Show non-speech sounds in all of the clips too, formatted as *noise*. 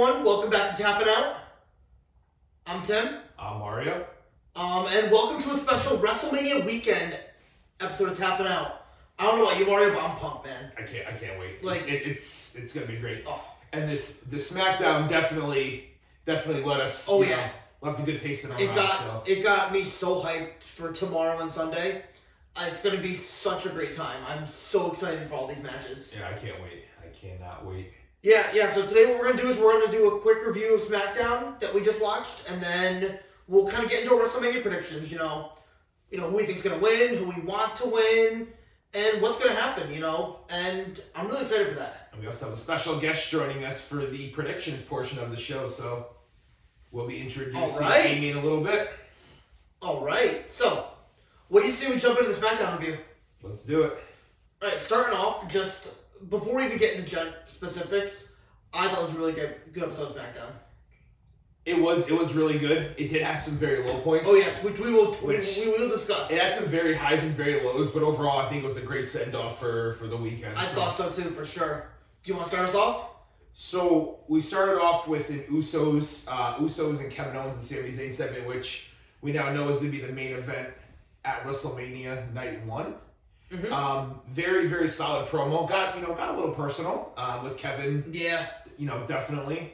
everyone. Welcome back to Tapping Out. I'm Tim. I'm Mario. Um, and welcome to a special WrestleMania weekend episode of Tapping Out. I don't know about you, Mario, but I'm pumped, man. I can't. I can't wait. Like- it, it's it's gonna be great. Oh, And this the SmackDown definitely definitely let us. Oh, yeah. know, left a good taste in our it mouth. got So it got me so hyped for tomorrow and Sunday. Uh, It's gonna be such a great time. I'm so excited for all these matches. yeah, I can't wait. I cannot wait. Yeah, yeah. So today what we're gonna do is we're gonna do a quick review of SmackDown that we just watched, and then we'll kind of get into our WrestleMania predictions. You know, you know who we think's gonna win, who we want to win, and what's gonna happen. You know, and I'm really excited for that. And we also have a special guest joining us for the predictions portion of the show. So we'll be introducing right. Amy in a little bit. All right. So, what do you say we jump into the SmackDown review? Let's do it. All right, starting off, just before we even get into gen- specifics, I thought it was a really good, good episode of SmackDown. It was it was really good. It did have some very low points. Oh yes, which we will we, Which- we will discuss. It had some very highs and very lows, but overall, I think it was a great send off for for the weekend. I So- thought so too, for sure. Do you want to start us off? So we started off with an Usos, uh, Usos and Kevin Owens and Sami Zayn segment, which we now know is going to be the main event at WrestleMania Night One. Mhm. Um, very very solid promo. Got you know got a little personal um, with Kevin. Yeah. You know definitely.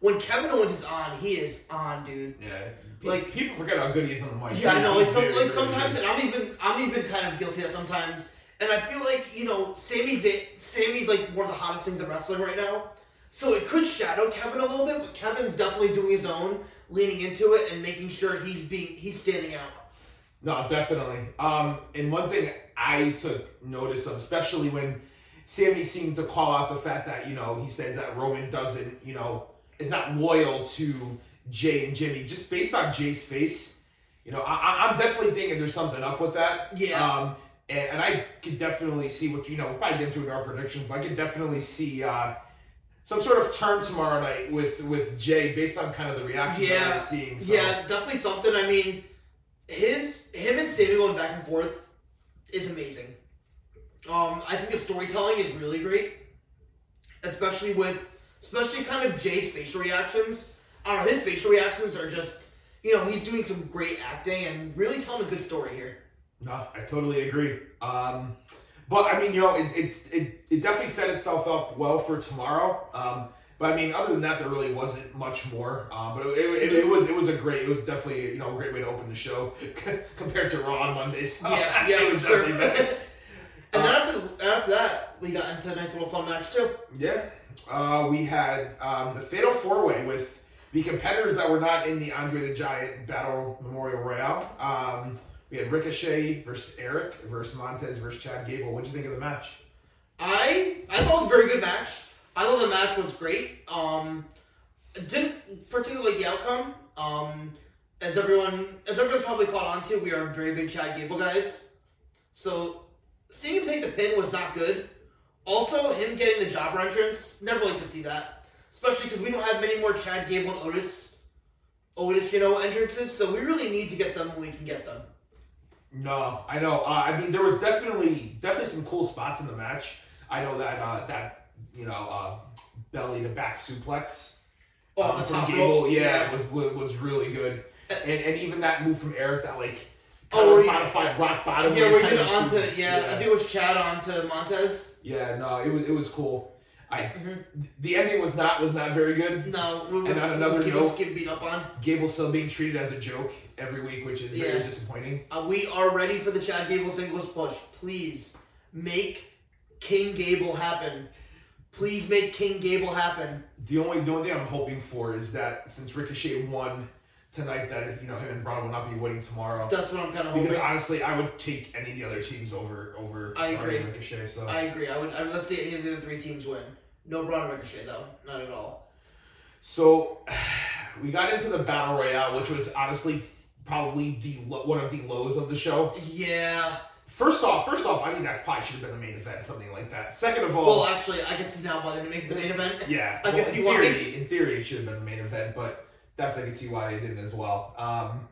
When Kevin Owens is on, he is on, dude. Yeah. Like- people forget how good he is on the mic. Yeah, I know. Like, some, like sometimes, good. and I'm even I'm even kind of guilty of sometimes. And I feel like you know, Sami's it. Sami's like one of the hottest things in wrestling right now. So it could shadow Kevin a little bit, but Kevin's definitely doing his own, leaning into it and making sure he's being he's standing out. No, definitely. Um, and one thing I took notice of, especially when Sami seemed to call out the fact that you know he says that Roman doesn't, you know, is not loyal to Jay and Jimmy, just based on Jay's face. You know, I, I- I'm definitely thinking there's something up with that. Yeah. Um, and, and I could definitely see what you know. We'll probably get into in our predictions, but I could definitely see uh, some sort of turn tomorrow night with with Jay based on kind of the reaction that Yeah. I'm seeing. So. Yeah, definitely something. I mean, his him and Sami going back and forth is amazing. Um, I think the storytelling is really great, especially with especially kind of Jay's facial reactions. I don't know, his facial reactions are just you know he's doing some great acting and really telling a good story here. No, I totally agree. Um, but I mean, you know, it, it's it, it definitely set itself up well for tomorrow. Um, but I mean, other than that, there really wasn't much more. Um, but it, it, it was it was a great, it was definitely you know a great way to open the show *laughs* compared to Raw on Mondays. *laughs* Yeah, yeah, it was sure. *laughs* and then after after that, we got into a nice little fun match too. Yeah, uh, we had um, the Fatal Four Way with the competitors that were not in the Andre the Giant Battle Memorial Royale. Um, we had Ricochet versus Erik versus Montez versus Chad Gable. What'd you think of the match? I I thought it was a very good match. I thought the match was great. Um, didn't particularly the outcome. Um, as everyone as everyone's probably caught on to, we are very big Chad Gable guys. So seeing him take the pin was not good. Also, him getting the jobber entrance, never like to see that. Especially because we don't have many more Chad Gable and Otis, Otis, you know, entrances. So we really need to get them when we can get them. No, I know. Uh, I mean, there was definitely definitely some cool spots in the match. I know that uh, that you know uh, belly to back suplex Oh, um, from Gable, rope, yeah, Was, was was really good. And and even that move from Erik, that like Oh, kind where of he- modified rock bottom. Yeah, we did onto just- yeah, I think it was Chad onto Montez. yeah, no, it was it was cool. I Mhm. the ending was not was not very good. No, we And on another Gable's note- getting beat up on. Gable still being treated as a joke every week, which is very disappointing. Uh, we are ready for the Chad Gable singles push. Please make King Gable happen. Please make King Gable happen. The only the only thing I'm hoping for is that since Ricochet won tonight, that you know him and Braun will not be winning tomorrow. That's what I'm kind of hoping. Because honestly, I would take any of the other teams over over I Braun agree. and Ricochet. So I agree. I would. I would let's see any of the other three teams win. No Braun Ricochet though, not at all. so *sighs* we got into the battle royale, which was honestly probably the one of the lows of the show. Yeah. First off, first off, I think that probably should have been the main event, something like that. Second of all, Well, actually, I can see now why they didn't make the main event. yeah, *laughs* I well, see in why. theory, in theory, it should have been the main event, but definitely I can see why they didn't as well. Um,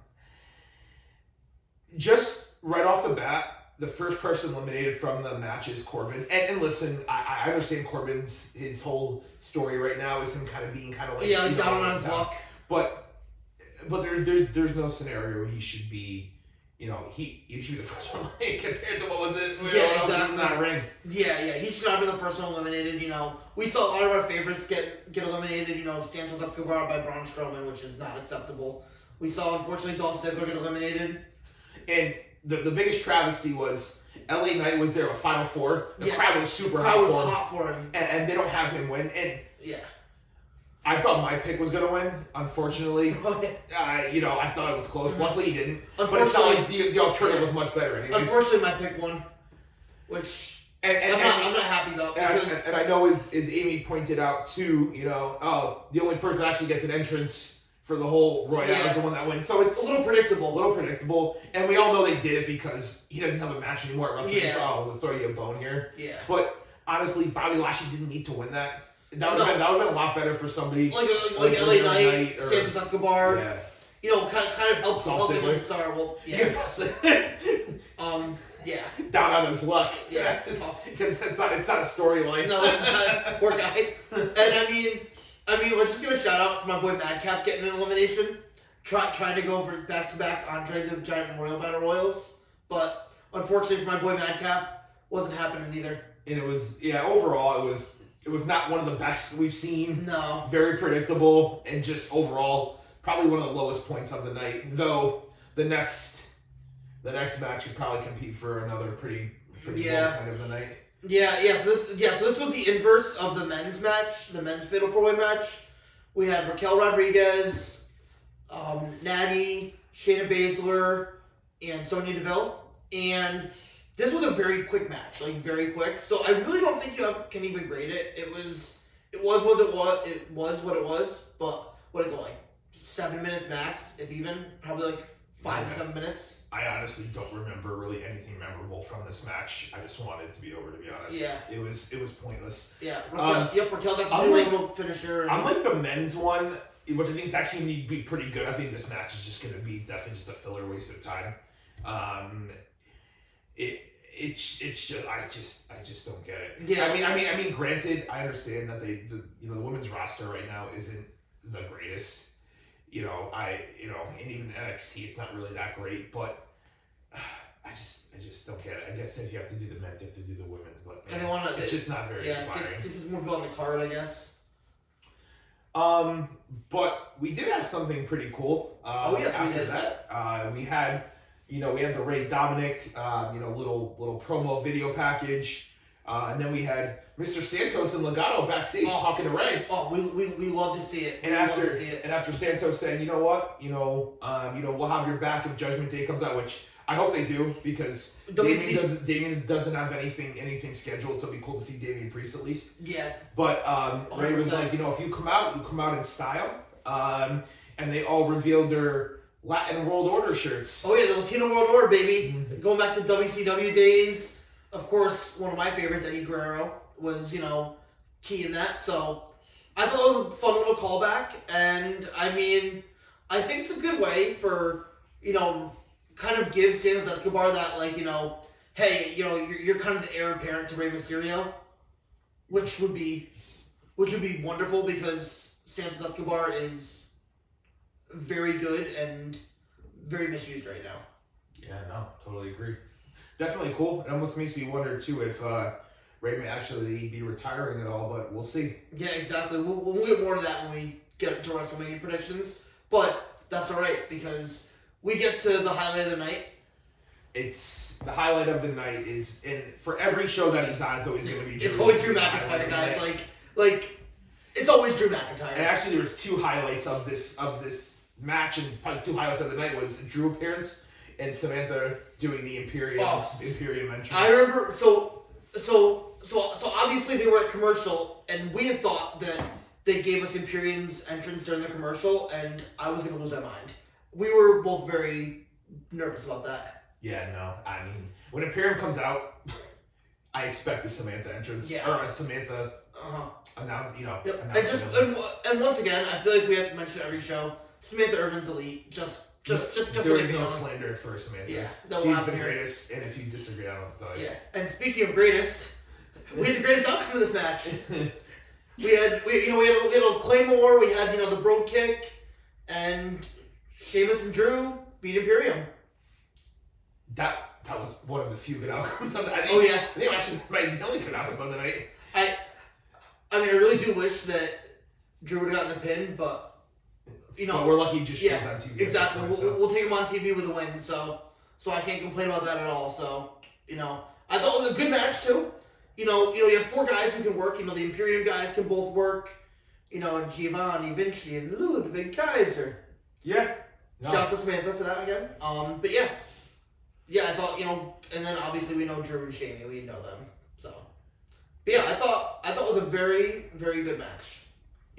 just right off the bat, the first person eliminated from the match is Corbin. And, and listen, I, I understand Corbin's his whole story right now is him kind of being kind of like yeah, you down on his luck. But but there, there's there's no scenario where he should be. You know, he he should be the *laughs* first one *laughs* compared to what was it? Yeah, what was exactly. that ring. Yeah, yeah, he should not be the first one eliminated. You know, we saw a lot of our favorites get get eliminated. You know, Santos Escobar by Braun Strowman, which is not acceptable. We saw, unfortunately, Dolph Ziggler get eliminated. And the, the biggest travesty was LA Knight was there with Final Four. The Yeah. crowd was super Crowd hot was for him, hot for him. and, and they don't have him win. And Yeah. I thought my pick was gonna win. Unfortunately, *laughs* uh, you know, I thought it was close. Mhm. Luckily, he didn't. But it's not like the, the alternative was much better. Anyways. Unfortunately, my pick won, which And, and, I'm and, not, I'm not happy about and, because and I know as, as Amy pointed out too, you know, oh, the only person that actually gets an entrance for the whole Royale Yeah. is the one that wins. So it's it's a little predictable. a little predictable, and we all know they did it because he doesn't have a match anymore at WrestleMania. Yeah. So, oh, we'll throw you a bone here. Yeah. But honestly, Bobby Lashley didn't need to win that. That would have No. been that would have been a lot better for somebody. Like like, Like like LA Knight or- Santos Escobar, yeah. you know, kind of kind of helps help him with the star. Well, *laughs* yeah. Yes. *laughs* Um. Yeah. Down on his luck. Yeah, it's *laughs* tough. It's not it's not a storyline. No, it's not. Poor guy. And I mean, I mean, let's just give a shout out for my boy Madcap getting an elimination. Try, trying to go for back to back Andre the Giant Memorial Battle Royals, but unfortunately for my boy Madcap, wasn't happening either. And it was yeah, overall it was it was not one of the best we've seen. No. Very predictable and just overall probably one of the lowest points of the night. Though the next the next match could probably compete for another pretty pretty Yeah. point of the night. Yeah, yeah. So this, yeah, so this was the inverse of the men's match, the men's fatal four way match. We had Raquel Rodriguez, um, Natty, Shayna Baszler, and Sonya Deville, and this was a very quick match, like very quick. So I really don't think you have, can even grade it. It was, it was, was it was, it was what it was. But what did it go like? Seven minutes max, if even, probably like five to seven minutes. I honestly don't remember really anything memorable from this match. I just wanted it to be over to be honest. Yeah. It was it was pointless. Yeah, Raquel, Um, yep, Raquel do unlike- little finisher. and- Unlike the men's one, which I think is actually going to be pretty good, I think this match is just going to be definitely just a filler waste of time. Um, it it's it's just I just I just don't get it. Yeah. I mean I mean I mean granted I understand that they the you know the women's roster right now isn't the greatest. You know I you know and even NXT it's not really that great, but *sighs* I just I just don't get it. I guess if you have to do the men's, you have to do the women's, but And they wanna- it's just not very Yeah, inspiring. gets, gets us more about the card, I guess. Um, but we did have something pretty cool. Um, Oh, yes, we did. that, uh, we had, you know, we had the Rey Dominic, um, you know, little little promo video package, uh, and then we had Mr. Santos and Legado backstage Oh. talking to Rey. Oh, we, we, we love to see it. We And after to see it. and after Santos said, you know what, you know, um, you know, we'll have your back if Judgment Day comes out, which I hope they do because Damien doesn't Damien doesn't have anything anything scheduled, so it'd be cool to see Damien Priest at least. Yeah, But um, Rey was 100%. like, you know, if you come out, you come out in style. Um, and they all revealed their Latin World Order shirts. Oh yeah, the Latino World Order, baby. Mhm. Going back to WCW days. Of course, one of my favorites, Eddie Guerrero, was you know key in that. So I thought it was a fun little callback, and I mean, I think it's a good way for you know kind of give Santos Escobar that like you know, hey, you know, you're, you're kind of the heir apparent to Rey Mysterio, which would be which would be wonderful because Santos Escobar is very good and very misused right now. Yeah, no, totally agree. Definitely cool. It almost makes me wonder too if uh, Rey may actually be retiring at all, but we'll see. Yeah, exactly. We'll, we'll get more to that when we get to WrestleMania predictions. But that's all right because we get to the highlight of the night. It's the highlight of the night is, and for every show that he's on, it's always going to be. It's always Drew McIntyre, guys. Like, like it's always Drew McIntyre. And actually, there was two highlights of this of this match, and probably two highlights of the night was Drew appearance and Samantha doing the Imperium Oh, Imperium entrance. I remember. So, so, so, so obviously they were at commercial, and we had thought that they gave us Imperium's entrance during the commercial, and I was gonna lose my mind. We were both very nervous about that. Yeah, no. I mean, when Imperium comes out, I expect a Samantha entrance Yeah. or a Samantha Uh-huh. announce. You know, Yep. And just and, and once again, I feel like we have to mention every show. Samantha Irvin's elite, just Just, just, just there is no slander for Samantha. Yeah, will She's the happen here. greatest, and if you disagree, I don't have to tell you. Yeah. And speaking of greatest, we had the greatest outcome of this match. *laughs* We had, we, you know, we had a little Claymore. We had, you know, the Brogue Kick, and Sheamus and Drew beat Imperium. that that was one of the few good outcomes of the I think, Oh yeah. I think actually might be the only good outcome of the night. I, I mean, I really do wish that Drew would have gotten the pin, but you know, but we're lucky just yeah, shows on TV. Exactly. So- We'll, we'll take him on TV with a win, so so I can't complain about that at all. So you know, I thought it was a good match too. You know, you know, you have four guys who can work. You know, the Imperium guys can both work. You know, Giovanni Vinci and Ludwig Kaiser. yeah. No. Shout out to Samantha for that again. Um, but yeah, yeah, I thought you know, and then obviously we know Drew and Shamey. We know them. So, but yeah, I thought I thought it was a very very good match.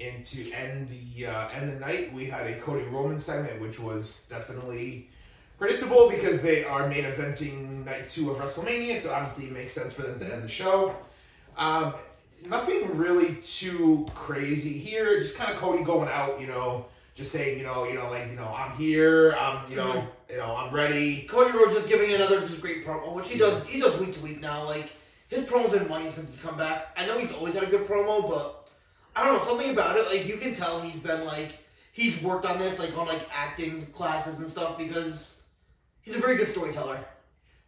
And to end the uh, end the night, we had a Cody Roman segment, which was definitely predictable because they are main eventing night two of WrestleMania, so obviously it makes sense for them to end the show. Um, nothing really too crazy here, just kind of Cody going out, you know, just saying, you know, you know, like, you know, I'm here, I'm, you know, Mhm. you know, I'm ready. Cody Rhodes just giving another just great promo, which he does. He does week to week now. Like his promo's been money since he's come back. I know he's always had a good promo, but I don't know something about it. Like you can tell he's been like he's worked on this, like on like acting classes and stuff because he's a very good storyteller.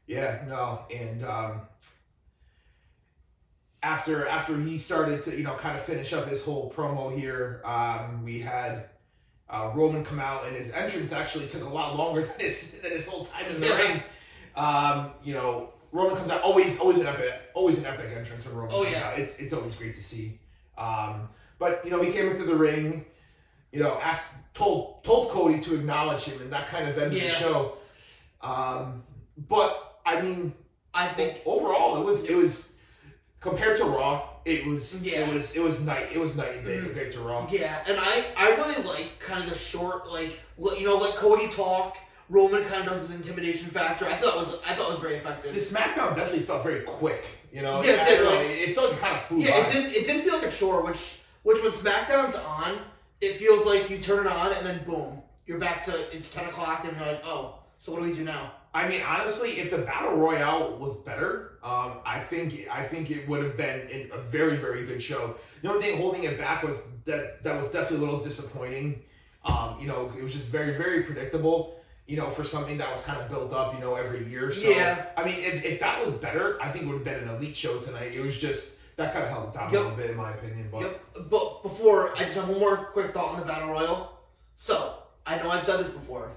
Yeah, no, and um, after after he started to you know kind of finish up his whole promo here, um, we had uh, Roman come out, and his entrance actually took a lot longer *laughs* than his than his whole time in the Yeah. ring. Um, you know, Roman comes out always always an epic always an epic entrance when Roman Oh, comes yeah. out. It's it's always great to see. Um, but you know, he came into the ring. You know, asked told told Cody to acknowledge him, and that kind of ended the Yeah. show. Um, but I mean, I think overall, it was it was compared to Raw. It was Yeah. it was it was night it was night and day Mhm. compared to Raw. yeah, and I I really like kind of the short like you know let Cody talk. Roman kind of does his intimidation factor. I thought it was I thought it was very effective. The SmackDown definitely felt very quick. You know, Yeah, it did, right. it felt like kind of flew Yeah, by. it didn't. It didn't feel like a chore. Which, which when SmackDown's on, it feels like you turn it on and then boom, you're back to it's ten o'clock and you're like, oh, so what do we do now? I mean, honestly, if the battle royale was better, um, I think I think it would have been a very very good show. The only thing holding it back was that that was definitely a little disappointing. Um, you know, it was just very very predictable. You know, for something that was kind of built up, you know, every year. So, Yeah. I mean, if, if that was better, I think it would have been an elite show tonight. It was just that kind of held it down Yep. a little bit, in my opinion. But Yep. But before, I just have one more quick thought on the battle royal. So I know I've said this before,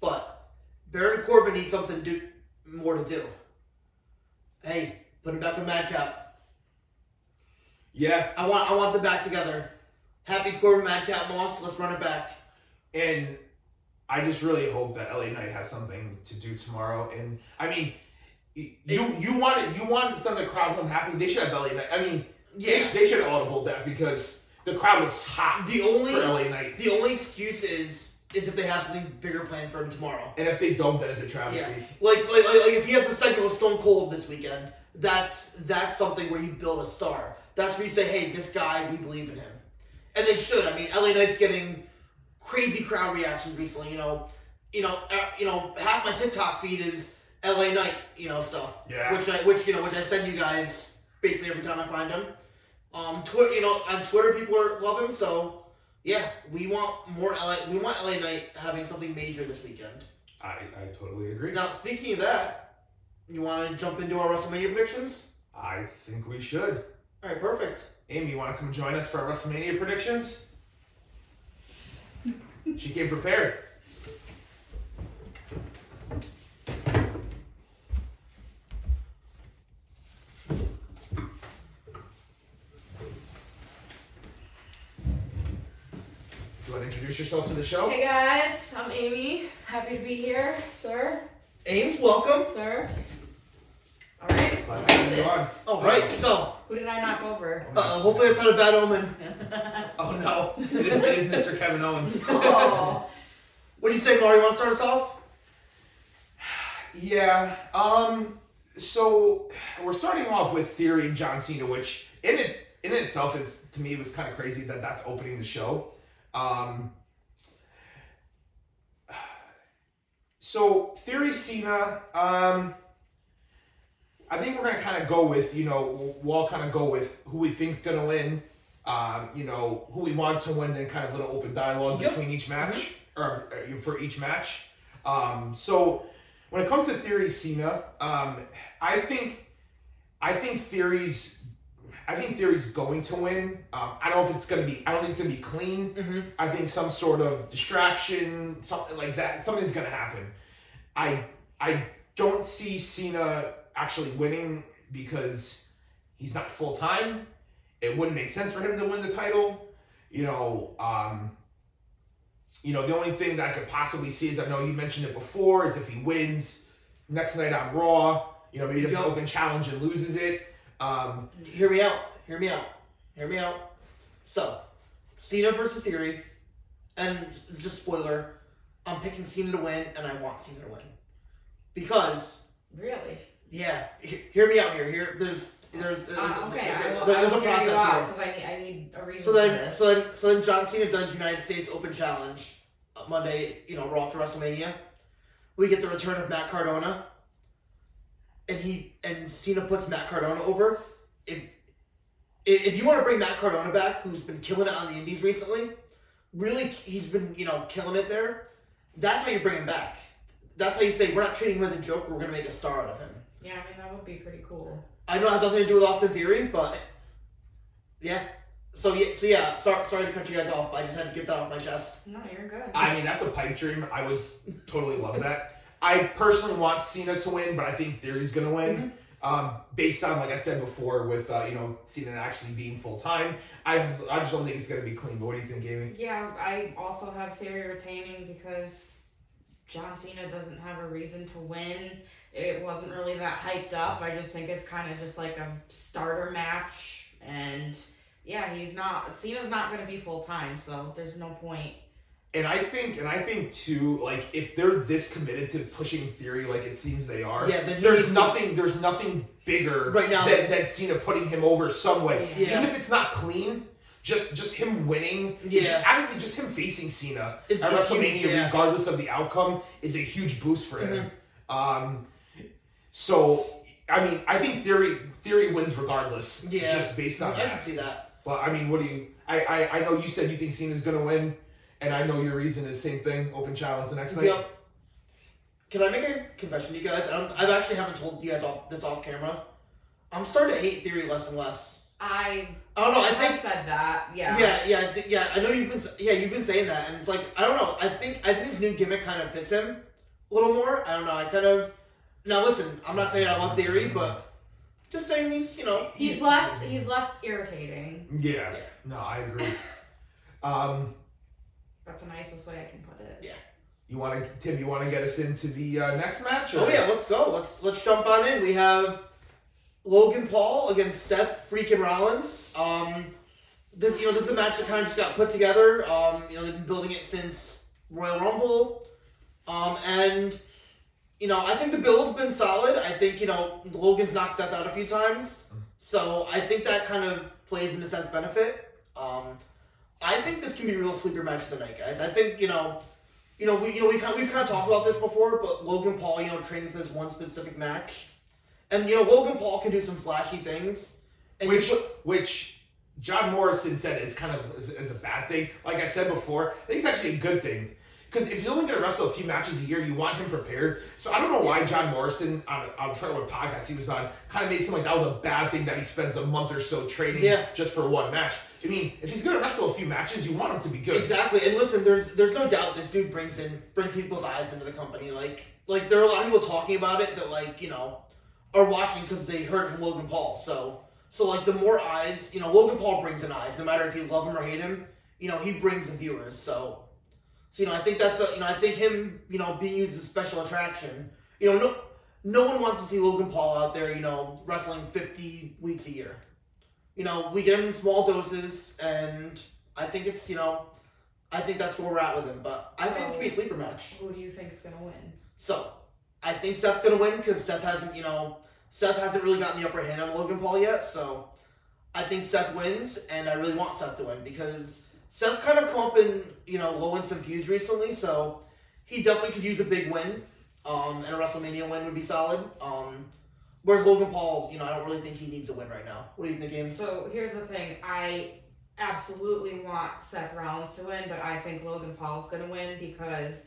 but Baron Corbin needs something do more to do. Hey, put him back with Madcap. yeah, I want I want them back together. Happy Corbin, Madcap, Moss. Let's run it back. and I just really hope that LA Knight has something to do tomorrow. And I mean, you you wanted you wanted to send the crowd home happy. They should have LA Knight. I mean, they, Yeah. they should have audible that because the crowd was hot The only for LA Knight. The only excuse is is if they have something bigger planned for him tomorrow. And if they don't, then it's a travesty. Like like, like, like if he has a segment with Stone Cold this weekend, that's that's something where you build a star. That's where you say, hey, this guy, we believe in him, and they should. I mean, LA Knight's getting crazy crowd reactions recently. You know, you know, uh, you know, half my TikTok feed is LA Knight, you know, stuff. Yeah. Which I which you know which I send you guys basically every time I find him. Um, Twitter, you know, on Twitter people are, love him. So yeah, we want more LA. We want LA Knight having something major this weekend. I, I totally agree. Now, speaking of that, you want to jump into our WrestleMania predictions? I think we should. All right, perfect. Amy, you want to come join us for our WrestleMania predictions? She came prepared. You want to introduce yourself to the show? Hey guys, I'm Amy. Happy to be here, sir. Ames, welcome. Sir. All right, Glad let's do have you on. this. All right, so Who did I knock over? uh, hopefully that's not a bad omen. *laughs* Oh no, it is, it is Mr. Kevin Owens. *laughs* oh, What do you say, Mario? You want to start us off? Yeah. Um. So we're starting off with Theory and John Cena, which in its in itself is to me was kind of crazy that that's opening the show. Um. So Theory Cena, um, I think we're gonna kind of go with you know we'll all kind of go with who we think's gonna win. Um, you know who we want to win, then kind of little open dialogue Yep. between each match or uh, for each match. Um, so when it comes to Theory Cena, um, I think I think Theory's I think Theory's going to win. Um, I don't know if it's gonna be I don't think it's gonna be clean. Mm-hmm. I think some sort of distraction, something like that, something's gonna happen. I I don't see Cena actually winning because he's not full time. It wouldn't make sense for him to win the title. You know, um, you know, the only thing that I could possibly see is I know you mentioned it before is if he wins next night on Raw. You know, maybe he does an open challenge and loses it. Um, Hear me out. Hear me out. Hear me out. So, Cena versus Theory, and just spoiler, I'm picking Cena to win, and I want Cena to win because, Really? Yeah, he- hear me out here. Here, there's, there's, there's, Uh, okay, there- will, there's I a process you here. because I need, I need a reason So then, this. so then, so then, John Cena does United States Open Challenge uh, Monday. You know, Raw after WrestleMania. We get the return of Matt Cardona, and he and Cena puts Matt Cardona over. If if, if you want to bring Matt Cardona back, who's been killing it on the Indies recently, really, he's been you know killing it there. That's how you bring him back. That's how you say we're not treating him as a joke. We're gonna make a star out of him. Yeah, I mean that would be pretty cool. I know it has nothing to do with Austin Theory, but yeah. So yeah, so yeah. Sorry, sorry to cut you guys off. But I just had to get that off my chest. No, you're good. I mean, that's a pipe dream. I would totally love that. I personally want Cena to win, but I think Theory's gonna win. Um, based on, like I said before, with uh, you know Cena actually being full time, I just, I just don't think it's gonna be clean. But what do you think, Amy? yeah, I also have Theory retaining because John Cena doesn't have a reason to win. It wasn't really that hyped up. I just think it's kind of just like a starter match, and yeah, he's not. Cena's not going to be full time, so there's no point. And I think, and I think too, like if they're this committed to pushing Theory, like it seems they are, Yeah, then there's needs to- nothing, there's nothing bigger Right now, than, than Cena putting him over some way. Yeah. Even if it's not clean, just just him winning, Yeah. just, honestly, just him facing Cena It's- at it's WrestleMania, huge, yeah. regardless of the outcome, is a huge boost for him. Mm-hmm. Um, so I mean, I think Theory Theory wins regardless, Yeah. just based on that. I can see that. Well, I mean, what do you? I, I I know you said you think Cena's gonna win, and I know your reason is the same thing. Open challenge the next night. Yep. Can I make a confession to you guys? I, don't, I actually haven't told you guys off, this off camera. I'm starting to hate Theory less and less. I I don't know. I have think said that. Yeah. Yeah, yeah, I thi- yeah. I know you've been, yeah, you've been saying that, and it's like I don't know. I think I think his new gimmick kind of fits him a little more. I don't know. I kind of now listen. I'm not saying I love theory, but just saying he's you know He's less. He's less irritating. Yeah. Yeah. No, I agree. *laughs* um, That's the nicest way I can put it. Yeah. You want to Tim? You want to get us into the uh, next match? or- Oh yeah, let's go. Let's let's jump on in. We have Logan Paul against Seth freaking Rollins. Um, this you know this is a match that kind of just got put together. Um, you know they've been building it since Royal Rumble. Um, and you know I think the build's been solid. I think you know Logan's knocked Seth out a few times, so I think that kind of plays into Seth's benefit. Um, I think this can be a real sleeper match of the night, guys. I think you know you know, we you know we kind we've kind of talked about this before, but Logan Paul, you know, training for this one specific match, and you know Logan Paul can do some flashy things, and which put, which John Morrison said is kind of is, is a bad thing. Like I said before, I think it's actually a good thing. Because if you're only going to wrestle a few matches a year, you want him prepared. So I don't know why John Morrison on on what podcast he was on kind of made it seem like that was a bad thing that he spends a month or so training Yeah. just for one match. I mean, if he's going to wrestle a few matches, you want him to be good. exactly. And listen, there's there's no doubt this dude brings in brings people's eyes into the company. Like like there are a lot of people talking about it that like you know are watching because they heard from Logan Paul. So so like the more eyes, you know, Logan Paul brings in eyes. No matter if you love him or hate him, you know, he brings the viewers. So so you know, I think that's a you know I think him you know being used as a special attraction. You know, no no one wants to see Logan Paul out there, you know, wrestling 50 weeks a year. You know, we get him in small doses, and I think it's, you know, I think that's where we're at with him. But I think it's going to be a sleeper match. Who do you think's gonna win? So, I think Seth's to win because Seth hasn't, you know, Seth hasn't really gotten the upper hand on Logan Paul yet. So, I think Seth wins, and I really want Seth to win because Seth's kind of come up in, you know, low in some feuds recently. So, he definitely could use a big win. Um, and a WrestleMania win would be solid. Um, whereas Logan Paul, you know, I don't really think he needs a win right now. What do you think, James? So here's the thing. I absolutely want Seth Rollins to win, but I think Logan Paul's gonna win because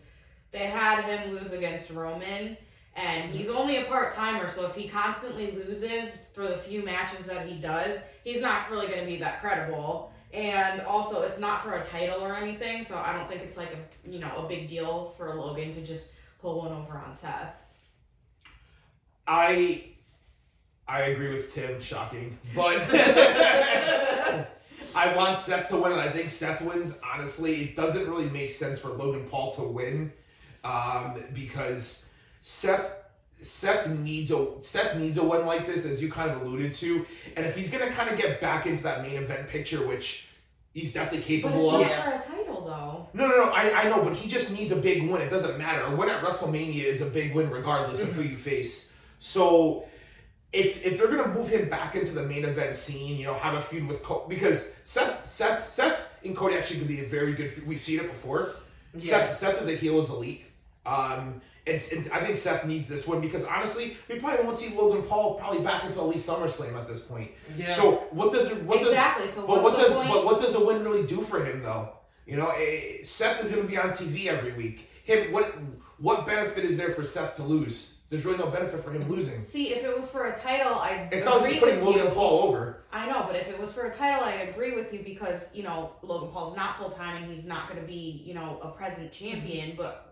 they had him lose against Roman, and he's only a part timer. So if he constantly loses for the few matches that he does, he's not really gonna be that credible. And also, it's not for a title or anything, so I don't think it's like a you know a big deal for Logan to just pull one over on Seth. I I agree with Tim, shocking. But *laughs* I want Seth to win, and I think Seth wins. Honestly, it doesn't really make sense for Logan Paul to win um, because Seth Seth needs a Seth needs a win like this, as you kind of alluded to. And if he's gonna kind of get back into that main event picture, which he's definitely But capable it's of. not for a title though. No, no, no. I, I know, but he just needs a big win. It doesn't matter. A win at WrestleMania is a big win regardless of who mm-hmm. you face. So if if they're gonna move him back into the main event scene, you know, have a feud with Cody because Seth Seth Seth and Cody actually could be a very good. feud. We've seen it before. Yeah. Seth Seth of the heel is elite. Um, and, and I think Seth needs this one because honestly, we probably won't see Logan Paul probably back until at least SummerSlam at this point. Yeah. So what does it what does exactly. So but what does but what does a win really do for him though? You know, eh, Seth is going to be on TV every week. Him, what what benefit is there for Seth to lose? There's really no benefit for him losing. See, if it was for a title, I It's not like he's putting Logan you. Paul over. I know, but if it was for a title, I agree with you because you know Logan Paul's not full time and he's not going to be you know a present champion, Mm-hmm. but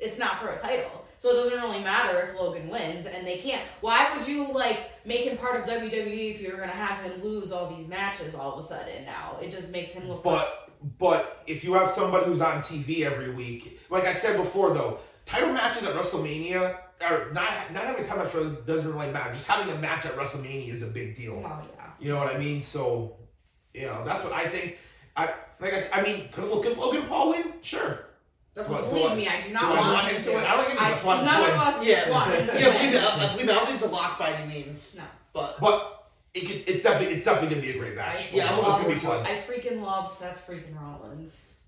it's not for a title, so it doesn't really matter if Logan wins, and they can't. Why would you like make him part of WWE if you're going to have him lose all these matches all of a sudden? Now it just makes him look. less- But but if you have somebody who's on TV every week, like I said before though, title matches at WrestleMania or not not having a title match really doesn't really matter. Just having a match at WrestleMania is a big deal. well, yeah. You know what I mean? So, you know, that's what I think. I like I, I mean, could Logan, Logan Paul win? Sure. Do I- do Believe I- me, I do Do not I want, want him him to. to? I don't think I, I want him to none of us Yeah. want him to *laughs* yeah, believe me, win. I, I believe me, I don't think it's a lock by any means. No. But But it could, it's definitely it's definitely gonna be a great match. I- Yeah, I'm it's gonna be forward fun. I freaking love Seth freaking Rollins.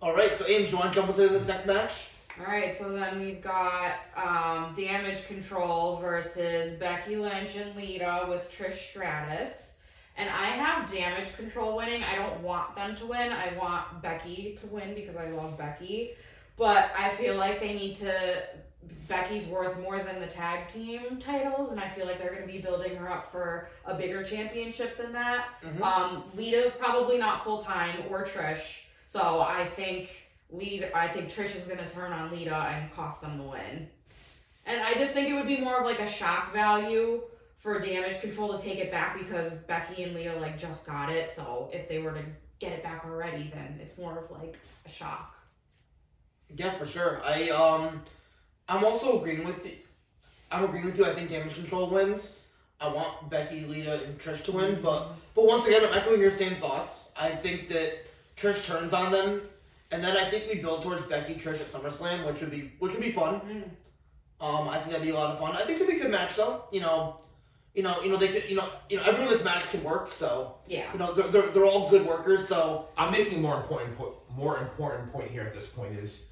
all right, so Ames, you want to jump into this next match? All right, so then we've got um, Damage Control versus Becky Lynch and Lita with Trish Stratus. And I have Damage Control winning. I don't want them to win. I want Becky to win because I love Becky. But I feel like they need to. Becky's worth more than the tag team titles, and I feel like they're going to be building her up for a bigger championship than that. Mhm. Um, Lita's probably not full time or Trish, so I think Lita. I think Trish is gonna turn on Lita and cost them the win. And I just think it would be more of like a shock value for Damage Control to take it back because Becky and Lita like just got it. So if they were to get it back already, then it's more of like a shock. Yeah, for sure. I um, I'm also agreeing with the, I'm agreeing with you. I think Damage Control wins. I want Becky, Lita, and Trish to win, but but once again, I'm echoing your same thoughts. I think that Trish turns on them, and then I think we build towards Becky Trish at SummerSlam, which would be which would be fun. Mm. Um, I think that'd be a lot of fun. I think it'd be a good match though. You know, you know, you know they could, you know, you know, everyone in this match can work. So Yeah. you know, they're they're, they're all good workers. So I'm making more important po- more important point here at this point is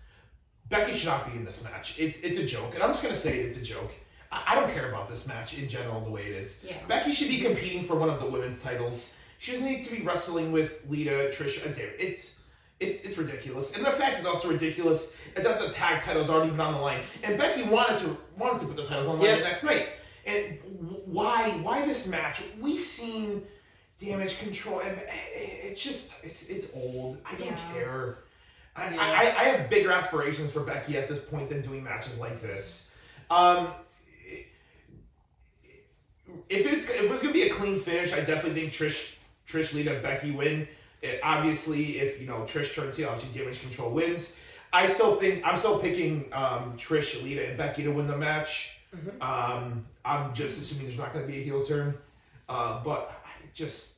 Becky should not be in this match. It's it's a joke, and I'm just gonna say it's a joke. I, I don't care about this match in general the way it is. Yeah. Becky should be competing for one of the women's titles. She doesn't need to be wrestling with Lita, Trish, and Damn, It's it's it's ridiculous, and the fact is also ridiculous that the tag titles aren't even on the line. And Becky wanted to wanted to put the titles on the line Yeah. the next night. And why why this match? We've seen damage control, and it's just it's it's old. I don't Yeah. care. I, Yeah. I, I have bigger aspirations for Becky at this point than doing matches like this. Um, if it's if it's gonna be a clean finish, I definitely think Trish Trish Lita Becky win. It, obviously, if you know Trish turns heel, obviously damage control wins. I still think I'm still picking um, Trish Lita and Becky to win the match. Mhm. Um, I'm just assuming there's not gonna be a heel turn, uh, but I just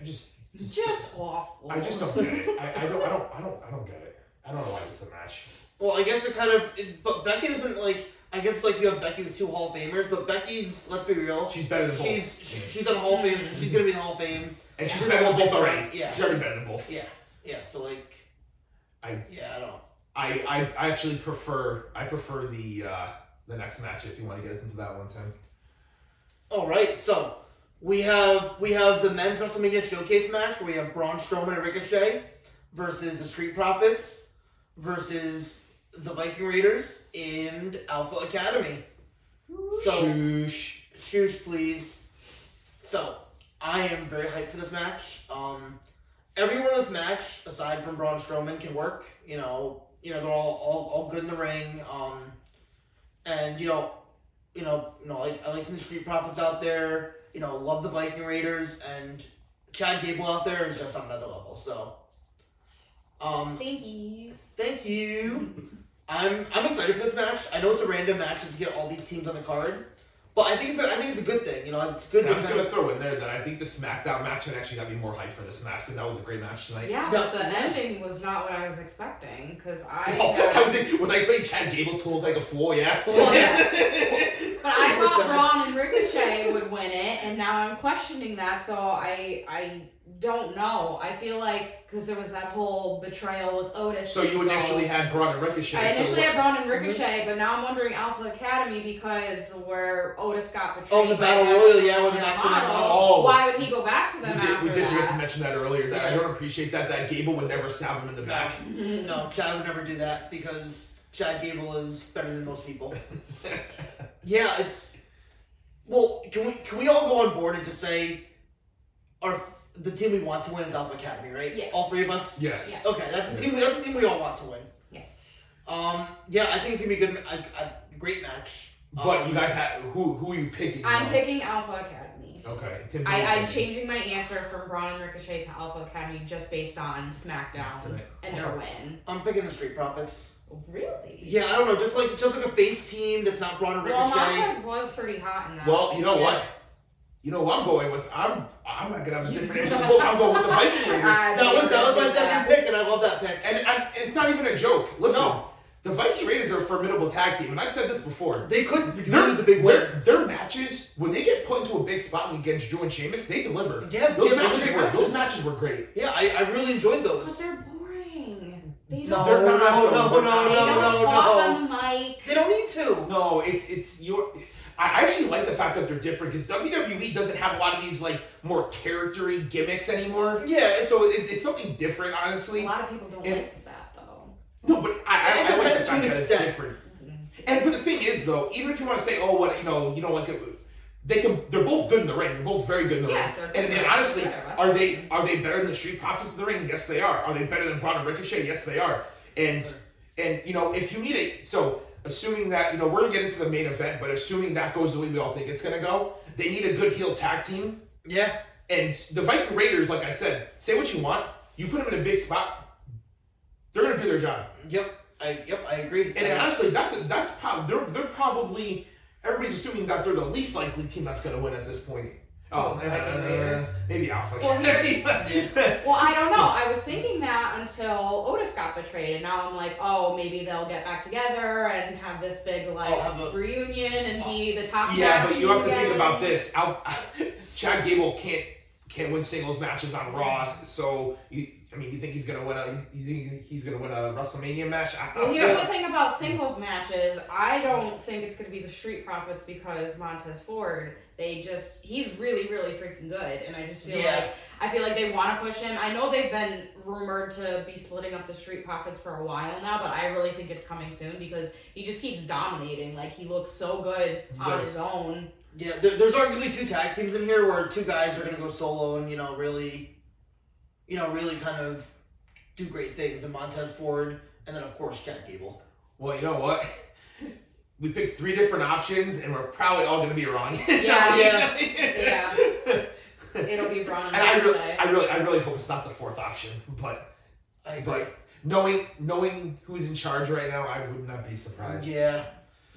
I just Just awful. I just don't get it. I, I don't I don't I don't I don't get it. I don't know why this is a match. well, I guess it kind of, it, but Becky doesn't like. I guess like you have Becky with two Hall of Famers, but Becky's let's be real. She's better than both. She's she, she's in Hall of Fame. She's gonna be in the Hall of Fame. and she's she's better than both already. great, yeah. She's already better than both. Yeah. Yeah. So like. I- Yeah, I don't. I, I I actually prefer I prefer the uh, the next match if you want to get us into that one, Tim. All right, so we have we have the men's WrestleMania showcase match where we have Braun Strowman and Ricochet versus the Street Profits versus the Viking Raiders and Alpha Academy. So Shoosh. Shoosh, please. So, I am very hyped for this match. Um, everyone in this match, aside from Braun Strowman, can work. You know, you know they're all, all, all good in the ring. Um, and you know, you know, you know, like I like some Street Profits out there. You know, love the Viking Raiders and Chad Gable out there is just on another level. So, um, Thank you. Thank you. *laughs* I'm I'm excited for this match. I know it's a random match just to get all these teams on the card, but I think it's a, I think it's a good thing. You know, it's good. I'm just gonna throw in there that I think the SmackDown match would actually got me more hyped for this match because that was a great match tonight. Yeah, No. but the ending was not what I was expecting because I. Oh, *laughs* had- I uh, was thinking, was I expecting Chad Gable told like a fool? Yeah. *laughs* Well, *laughs* But I thought Braun and Ricochet would win it, and now I'm questioning that. So I I don't know. I feel like because there was that whole betrayal with Otis. so you initially had Braun and Ricochet. I initially what- had Braun and mm-hmm. Ricochet, but now I'm wondering Alpha Academy because where Otis got betrayed. Oh, the Battle Royal, yeah, and where the Max and Models, Models- Oh. Why would he go back to we them did, after we did forget to mention that earlier. That I don't appreciate that. That Gable would never stab him in the back. *laughs* No, Chad would never do that because Chad Gable is better than most people. *laughs* Yeah, it's well. Can we can we all go on board and just say, our the team we want to win is Alpha Academy, right? Yes. All three of us. yes. Okay, that's the team. That's the team we all want to win. Yes. Um. Yeah, I think it's gonna be a good, a, a great match. But Um, you guys had who? Who are you picking? I'm though? picking Alpha Academy. Okay. Tim, I, who are you I'm changing my answer from Braun and Ricochet to Alpha Academy just based on SmackDown tonight? and their win. I'm picking the Street Profits. Really? Yeah, I don't know, just like just like a face team that's not Braun and Ricochet. Well, Ricochet. Montez was pretty hot in that. Well, you know Yeah. what? You know what I'm going with? I'm I'm not gonna have a different *laughs* answer. Both. I'm going with the Viking *laughs* ah, Raiders. I that was that was my Yeah. second pick, and I love that pick. And, and it's not even a joke. Listen, No. the Viking Raiders are a formidable tag team, and I've said this before. They could Their, use a big win. their, their matches, when they get put into a big spot against Drew and Sheamus, they deliver. Yeah, Those yeah, those matches were matches. those matches were great. Yeah, I, I really enjoyed those. but they're boring. They No, don't, They're no, not, no, though. no, no, they no, don't no, talk no. on the mic. They don't need to. No, it's it's your. I actually like the fact that they're different because WWE doesn't have a lot of these like more charactery gimmicks anymore. Yeah, it's So it, it's something different, honestly. A lot of people don't And- like that though. No, but I, I, It I like the depends to fact an that it's extent. different. And but the thing is, though, even if you want to say, oh, what you know, you know, like they can, they're both good in the ring. They're both very good in the Yes, ring. they're And, and honestly, They're good at are wrestling. they are they better than the Street Profits in the ring? Yes, they are. Are they better than Braun and Ricochet? Yes, they are. And and you know, if you need it, so assuming that you know we're gonna get into the main event, but assuming that goes the way we all think it's gonna go, they need a good heel tag team. yeah. And the Viking Raiders, like I said, say what you want, you put them in a big spot, they're gonna do their job. Yep. I yep. I agree. And I- honestly, that's that's probably they're they're probably everybody's assuming that they're the least likely team that's going to win at this point. Oh, Oh, Raiders. Uh, maybe Alpha. Well. *laughs* Well, I don't know. I was thinking that until Otis got betrayed, and now I'm like, oh, maybe they'll get back together and have this big like Oh, a- reunion and be oh, the top. yeah, but you have to think about this. Al- *laughs* Chad Gable can't can't win singles matches on Raw, so you. I mean, you think he's gonna win a? You think he's gonna win a WrestleMania match? I Well, don't here's know. the thing about singles matches. I don't think it's going to be the Street Profits because Montez Ford. They just he's really really freaking good, and I just feel Yeah. like I feel like they want to push him. I know they've been rumored to be splitting up the Street Profits for a while now, but I really think it's coming soon because he just keeps dominating. Like he looks so good He on his own. Yeah, there, there's arguably two tag teams in here where two guys are gonna go solo and you know really, you know really kind of do great things. And Montez Ford, and then of course Chad Gable. Well, you know what? *laughs* We picked three different options, and we're probably all gonna be wrong. Yeah. *laughs* Yeah. Yeah. *laughs* It'll be Braun and, And I really, I really, I really hope it's not the fourth option. But, I agree. but knowing, knowing who's in charge right now, I would not be surprised. Yeah,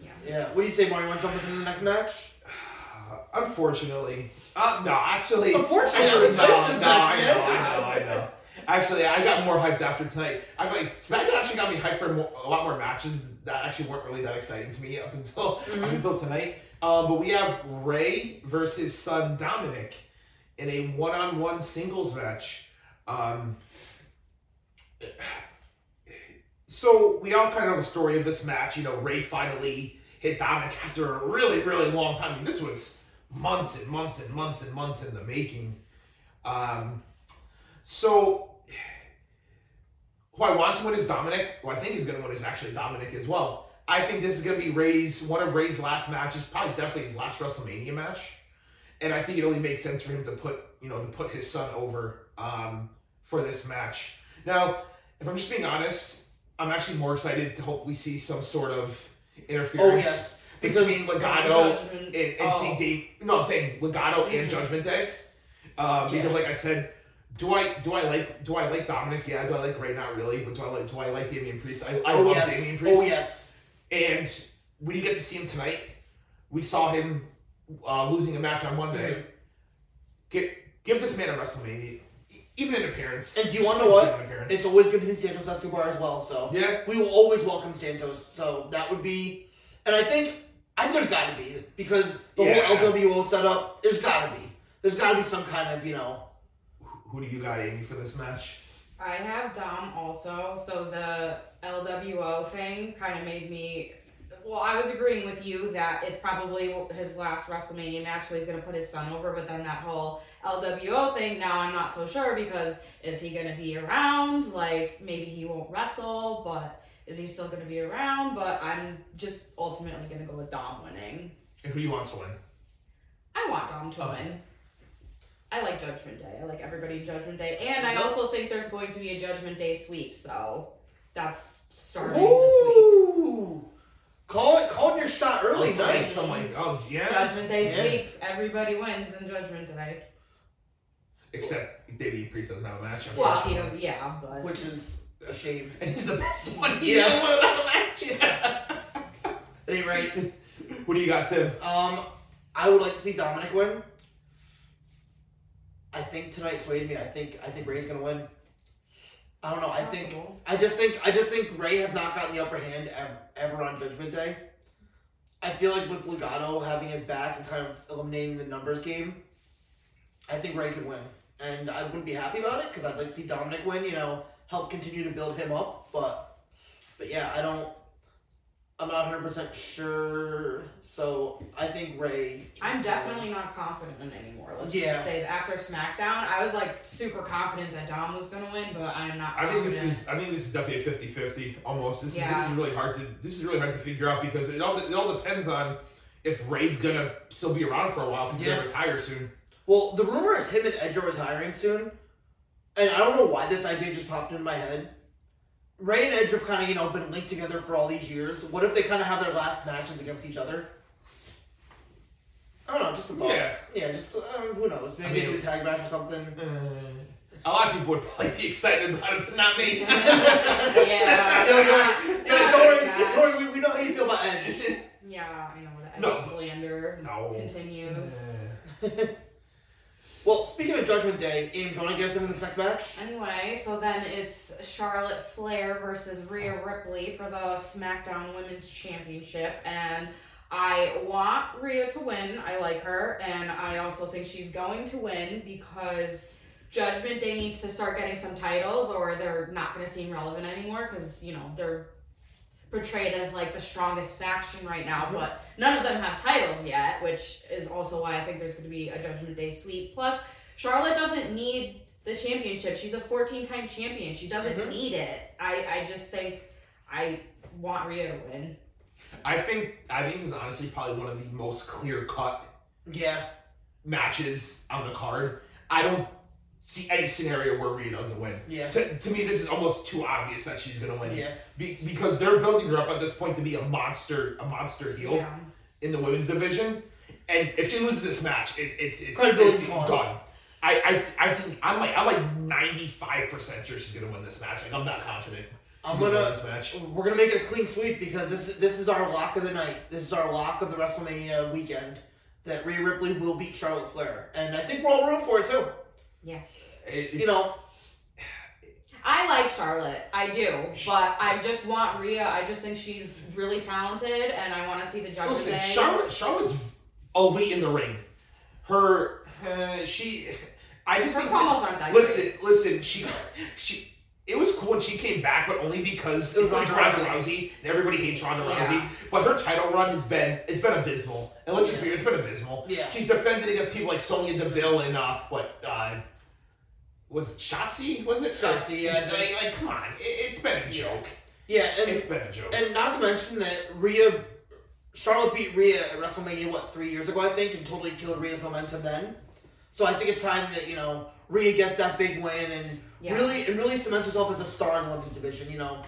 Yeah. yeah. What do you say, Mario? Want to jump into the next match? *sighs* *sighs* *sighs* Uh, unfortunately, uh, no, actually, Unfortunately, actually, I'm no, no, I know. I know, I know. Actually, I got more hyped after tonight. I like SmackDown actually got me hyped for more, a lot more matches that actually weren't really that exciting to me up until up Mhm. until tonight. Um, but we have Rey versus son Dominic in a one-on-one singles match. Um, *sighs* so we all kind of know the story of this match. You know, Ray finally hit Dominic after a really, really long time. I mean, this was months and months and months and months in the making. Um, so who I want to win is Dominic. Who I think is going to win is actually Dominic as well. I think this is going to be Rey's one of Rey's last matches, probably definitely his last WrestleMania match, and I think it only makes sense for him to put you know to put his son over um, for this match. Now, if I'm just being honest, I'm actually more excited to hopefully see some sort of interference Oh yes, because between Legado and, and oh. Dave. No, I'm saying Legado and Mhm. Judgment Day. Um, because, Yeah. like I said, do I do I like do I like Dominic? Yeah. Do I like Rey? Not really. But do I like do I like Damian Priest? I, I oh love yes, Damian Priest. oh yes. And when you get to see him tonight, we saw him uh, losing a match on Monday. Mhm. Get give this man a WrestleMania, even an appearance. And do you wanna know give what? him an appearance. It's always good to see Santos Escobar as well. So yeah. we will always welcome Santos. So that would be, and I think I think there's got to be because the Yeah. whole LWO setup. There's got to be. There's got to be some kind of you know. Who do you got, Amy, for this match? I have Dom also, so the LWO thing kind of made me. Well, I was agreeing with you that it's probably his last WrestleMania match, so he's going to put his son over. But then that whole LWO thing, now I'm not so sure because is he going to be around? Like, maybe he won't wrestle, but is he still going to be around? But I'm just ultimately going to go with Dom winning. And who do you want to win? I want Dom to Okay. win. I like Judgment Day. I like everybody in Judgment Day. And I also think there's going to be a Judgment Day sweep, so that's starting the sweep. Ooh, call it, call your shot early. Also, like, nice. some like, oh yeah. Judgment Day Yeah. sweep. Everybody wins in Judgment Day. Except Damian Priest doesn't have a match. Well, he does, yeah, but. Which is a shame. *laughs* And he's the best one. He's Yeah. the one without a match. At any rate, What do you got, Tim? um, I would like to see Dominic win. I think tonight swayed me. I think I think Rey's gonna win. I don't know. I think Possible. I just think I just think Rey has not gotten the upper hand ever, ever on Judgment Day. I feel like with Legado having his back and kind of eliminating the numbers game, I think Rey could win, and I wouldn't be happy about it because I'd like to see Dominic win. You know, help continue to build him up. But but yeah, I don't. I'm not 100 percent sure. So I think Rey. I'm definitely not confident anymore. Let's Yeah. just say that after SmackDown, I was like super confident that Dom was gonna win, but I'm not. I think this is I think this is definitely a 50-50 almost. This is this is really hard to this is really hard to figure out because it all it all depends on if Rey's gonna still be around for a while if he's Yeah. gonna retire soon. Well, the rumor is him and Edge are retiring soon, and I don't know why this idea just popped in my head. Rey and Edge have kind of you know been linked together for all these years. What if they kind of have their last matches against each other? I don't know, just a thought. Yeah. Yeah, just um, who knows? Maybe I mean- they do a tag match or something. a lot of people would probably be excited about it, but not me. Yeah. *laughs* Yeah, don't worry, gosh. don't. We, we know how you feel about Edge. Yeah, I know that No. Slander No. continues. *laughs* well, speaking of Judgment Day, Aim, do you want to get us into this next match? Anyway, so then it's Charlotte Flair versus Rhea Ripley for the SmackDown Women's Championship, and I want Rhea to win. I like her, and I also think she's going to win because Judgment Day needs to start getting some titles, or they're not going to seem relevant anymore because you know they're portrayed as like the strongest faction right now, Mhm. but none of them have titles yet, which is also why I think there's going to be a Judgment Day sweep. Plus, Charlotte doesn't need the championship. She's a 14-time champion. She doesn't Mhm. need it. I I just think I want Rhea to win. I think I think this is honestly probably one of the most clear cut Yeah. matches on the card. I don't see any scenario where Rhea doesn't win. Yeah. To, to me, this is almost too obvious that she's gonna win. Yeah. Be, because they're building her up at this point to be a monster, a monster heel Yeah. in the women's division. And if she loses this match, it, it's it's, Credibility's it's done. I, I I think I'm like I'm like 95 percent sure she's gonna win this match. Like I'm not confident. I'm she's win gonna. win this match. We're gonna make it a clean sweep because this is this is our lock of the night. This is our lock of the WrestleMania weekend. That Rhea Ripley will beat Charlotte Flair, and I think we're all rooting for it too. It- it- You know, I like Charlotte. I do, but I just want Rhea. I just think she's really talented, and I want to see the Judgment Listen, Day. Charlotte Charlotte's elite in the ring. Her uh, she I just Her think promos aren't that listen listen she she it was cool when she came back, but only because It was Ronda Ronda Rousey, and everybody hates Ronda Yeah. Rousey. But her title run has been it's been abysmal, and let's just be it's been abysmal. Yeah. She's defended against people like Sonya Deville and uh, what uh, was it Shotzi? Wasn't it Shotzi, yeah, Like, like, come on, it, it's been a joke. Yeah, and It's been a joke. and not to mention that Rhea, Charlotte beat Rhea at WrestleMania what three years ago I think, and totally killed Rhea's momentum then. So I think it's time that you know Rhea gets that big win and Yeah. really and really cements herself as a star in the women's division. You know,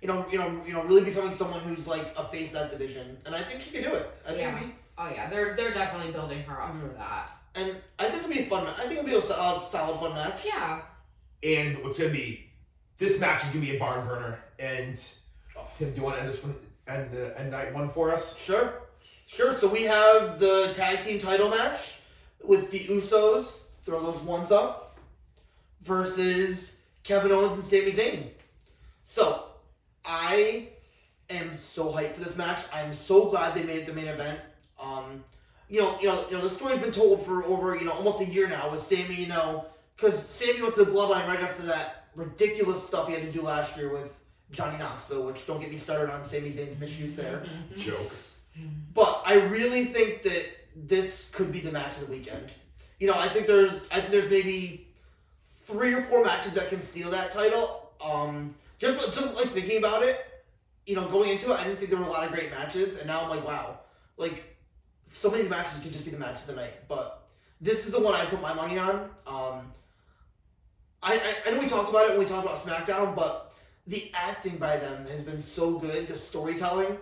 you know, you know, you know, really becoming someone who's like a face of that division, and I think she can do it. I Yeah. it'd be- Oh yeah, they're they're definitely building her up Mhm. for that. And I think this will be a fun. ma- I think it'll be a solid, solid fun match. Yeah. and what's gonna be this match is gonna be a barn burner. And Oh. Tim, do you want to end this one end the end night one for us? Sure, sure. So we have the tag team title match with the Usos. Throw those ones up versus Kevin Owens and Sami Zayn. So I am so hyped for this match. I'm so glad they made it the main event. Um, you know, you know, you know, the story's been told for over you know almost a year now with Sami. You know, because Sami went to the Bloodline right after that ridiculous stuff he had to do last year with Johnny Knoxville. Which don't get me started on Sami Zayn's misuse there. Mhm. *laughs* Joke. But I really think that this could be the match of the weekend. You know, I think there's I think there's maybe three or four matches that can steal that title. Um, just just like thinking about it, you know, going into it, I didn't think there were a lot of great matches, and now I'm like, wow, like so many matches could just be the match of the night. But this is the one I put my money on. Um, I, I I know we talked about it when we talked about SmackDown, but the acting by them has been so good. The storytelling.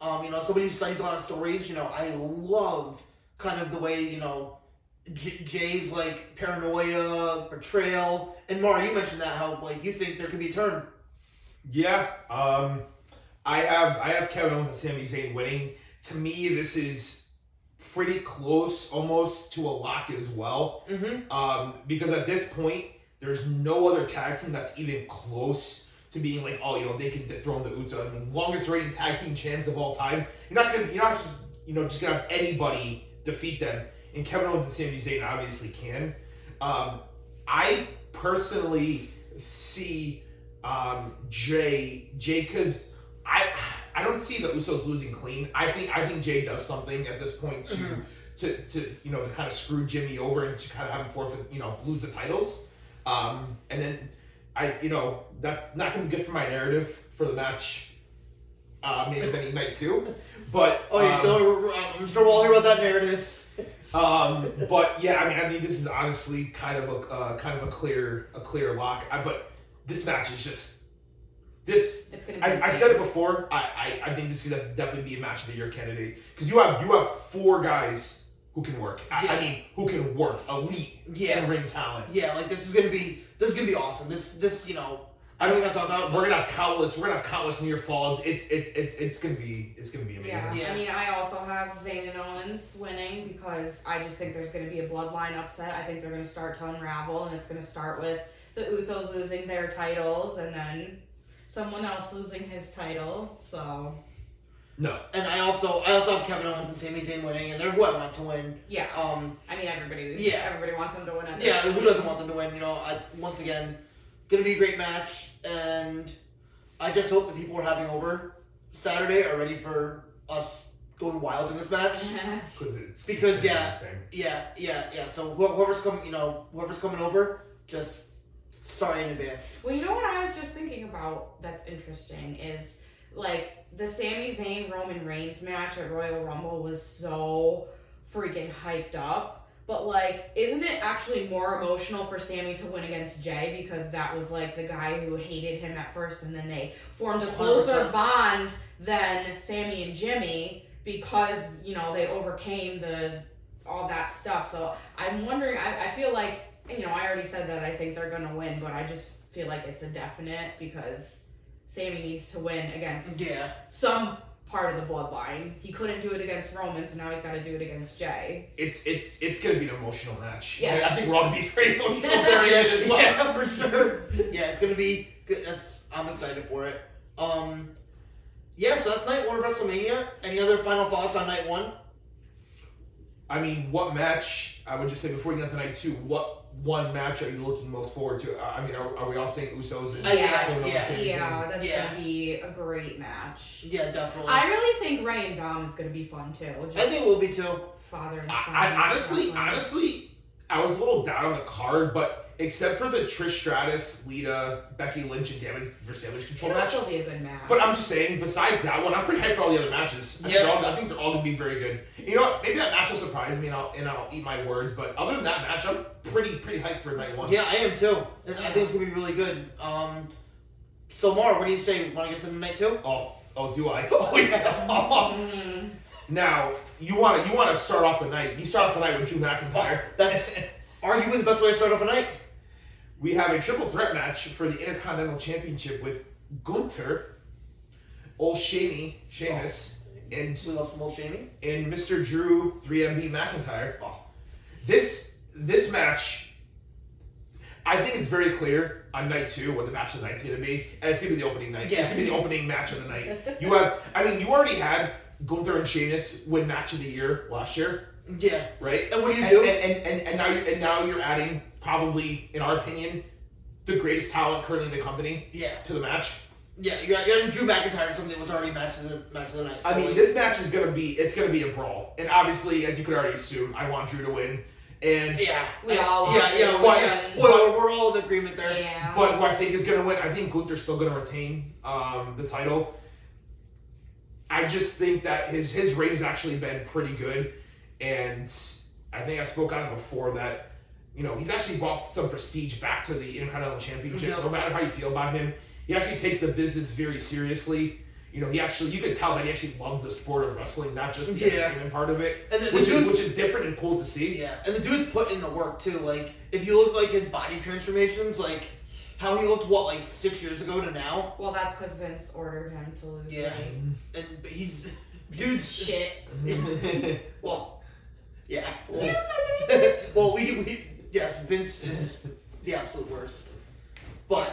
Um, you know, somebody who studies a lot of stories, you know, I love kind of the way, you know, J- Jey's like paranoia, portrayal, and Mara, you mentioned that how like you think there could be a turn. Yeah, um, I have I have Kevin Owens and Sami Zayn winning. To me, this is pretty close, almost to a lock as well. Mm-hmm. Um, because at this point, there's no other tag team that's even close to being like, oh, you know, they can dethrone the Usos. I mean, longest reigning tag team champs of all time. You're not gonna, you're not just, you know, just gonna have anybody defeat them. And Kevin Owens and Sami Zayn obviously can. Um, I personally see um, Jay Jacobs. I I don't see the Usos losing clean. I think I think Jey does something at this point to Mhm. to, to you know to kind of screw Jimmy over and to kind of have him forfeit you know lose the titles. Um, and then I you know that's not going to be good for my narrative for the match. Uh, main eventing night two, but *laughs* Oh, yeah, um, don't, I'm sure we'll hear about that narrative. *laughs* um, but yeah, I mean, I think this is honestly kind of a uh, kind of a clear a clear lock. I, but this match is just this. It's gonna be. I, I said it before. I, I, I think this could definitely be a match of the year candidate because you have you have four guys who can work. I, I mean, who can work, elite Yeah, in ring talent. yeah, like this is gonna be this is gonna be awesome. This this you know I don't think I talked about. We're gonna have countless. We're gonna have countless near falls. It's it's it's it's gonna be it's gonna be amazing. Yeah. Yeah. I mean, I also have Zayn and Owens winning because I just think there's going to be a bloodline upset. I think they're going to start to unravel, and it's going to start with the Usos losing their titles, and then someone else losing his title. So No, And I also I also have Kevin Owens and Sami Zayn winning, and they're who I want to win. yeah, Um, I mean, everybody, Yeah. everybody wants them to win. At yeah, point. who doesn't want them to win? You know, I, once again, gonna be a great match, and I just hope that people we're having over Saturday are ready for us going wild in this match. *laughs* because it's Because, it's yeah. Yeah, yeah, yeah. So whoever's coming, you know, whoever's coming over, just sorry in advance. Well, you know what I was just thinking about that's interesting is like the Sami Zayn Roman Reigns match at Royal Rumble was so freaking hyped up. But like, isn't it actually more emotional for Sami to win against Jey because that was like the guy who hated him at first, and then they formed a closer 100%. bond than Sami and Jimmy because you know they overcame the all that stuff. So I'm wondering. I, I feel like you know I already said that I think they're gonna win, but I just feel like it's a definite because Sami needs to win against Yeah, some part of the bloodline. He couldn't do it against Roman, so now he's got to do it against Jey. It's it's it's gonna be an emotional match. Yes. I think we're all gonna be very emotional *laughs* during yeah, it as well. yeah, for sure. *laughs* Yeah, it's gonna be good. That's I'm excited for it. Um, yeah, so that's night one of WrestleMania. Any other final thoughts on night one? I mean, what match? I would just say before we get into night two, what one match are you looking most forward to? Uh, I mean, are, are we all saying Usos and Uh, yeah, Kevin yeah, Yeah, that's Yeah. gonna be a great match. Yeah, definitely. I really think Rey and Dom is gonna be fun too. Just I think it will be too. father and son. I honestly, honestly, I was a little down on the card, but except for the Trish Stratus, Lita, Becky Lynch, and Damage versus Damage Control it'll match. still be a good match. But I'm just saying, besides that one, I'm pretty hyped for all the other matches. I, Yeah. think, they're all, I think they're all gonna be very good. You know what? Maybe that match will surprise me, and I'll and I'll eat my words. But other than that match, I'm pretty pretty hyped for night one. Yeah, I am too. I think it's gonna be really good. Um, so Mara, what do you say? Want to get some night two? Oh, oh, do I? *laughs* *laughs* Oh yeah. Mhm. now you want to you want to start off the night. You start off the night with Drew McIntyre. That's *laughs* arguably the best way to start off a night. We have a triple threat match for the Intercontinental Championship with Gunther, Old Shamey, Sheamus, oh. and We love some old shaming. and Mr. Drew 3MB McIntyre. Oh. This this match, I think it's very clear on night two what the match of the night's gonna be, and it's gonna be the opening night. Yeah. It's gonna be the opening match of the night. You have, I mean, you already had Gunther and Sheamus win match of the year last year, Yeah. right? And what do you And, do? and, and, and, and now you and now you're adding probably, in our opinion, the greatest talent currently in the company yeah. to the match. Yeah. You got, you got Drew McIntyre, something that was already match of the match of the night. I mean, like, this match is gonna be it's gonna be a brawl, and obviously, as you could already assume, I want Drew to win. And Yeah. We I- all Yeah. want Yeah. Drew well, to yeah. win. Spoiler. We're all in agreement there. Yeah. but who I think is gonna win, I think Gunther's still gonna retain um, the title. I just think that his his reign's actually been pretty good, and I think I spoke on it before that you know he's actually brought some prestige back to the Intercontinental Championship. Yeah. No matter how you feel about him, he actually takes the business very seriously. You know, he actually you can tell that he actually loves the sport of wrestling, not just the Yeah. entertainment part of it, And the, the which is which is different and cool to see. yeah, and the dude's put in the work too. Like, if you look like his body transformations, like how he looked what like six years ago to now, well, that's because Vince ordered him to lose Yeah. weight. and he's Dude, *laughs* dude's shit. *laughs* Well, yeah. Well, that's my baby. well, we, we yes, Vince is the absolute worst. But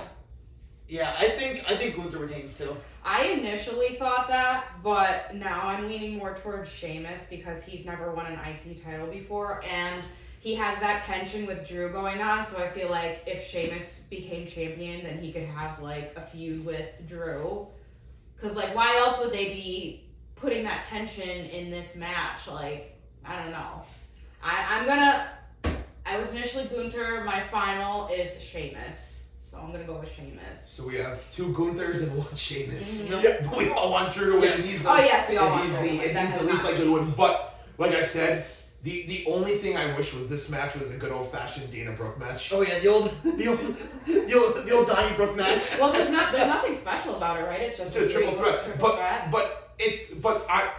yeah, I think I think Gunther retains too. I initially thought that, but now I'm leaning more towards Sheamus because he's never won an IC title before, and he has that tension with Drew going on. So I feel like if Sheamus became champion, then he could have like a feud with Drew. Because like, why else would they be putting that tension in this match? Like, I don't know. I I'm gonna. I was initially Gunther. My final is Sheamus, so I'm gonna go with Sheamus. So we have two Gunthers and one Sheamus. Mhm. Yeah, *laughs* we all want Drew to win. Yes. He's the, Oh yes, we all want he's Drew to the, win. and he's the least not likely to win. But like I said, the the only thing I wish was this match was a good old fashioned Dana Brooke match. Oh yeah, the old the old the old, the old Donnybrook match. *laughs* Well, there's not there's nothing special about it, right? It's It's just a triple three- threat, triple but threat. but it's but I.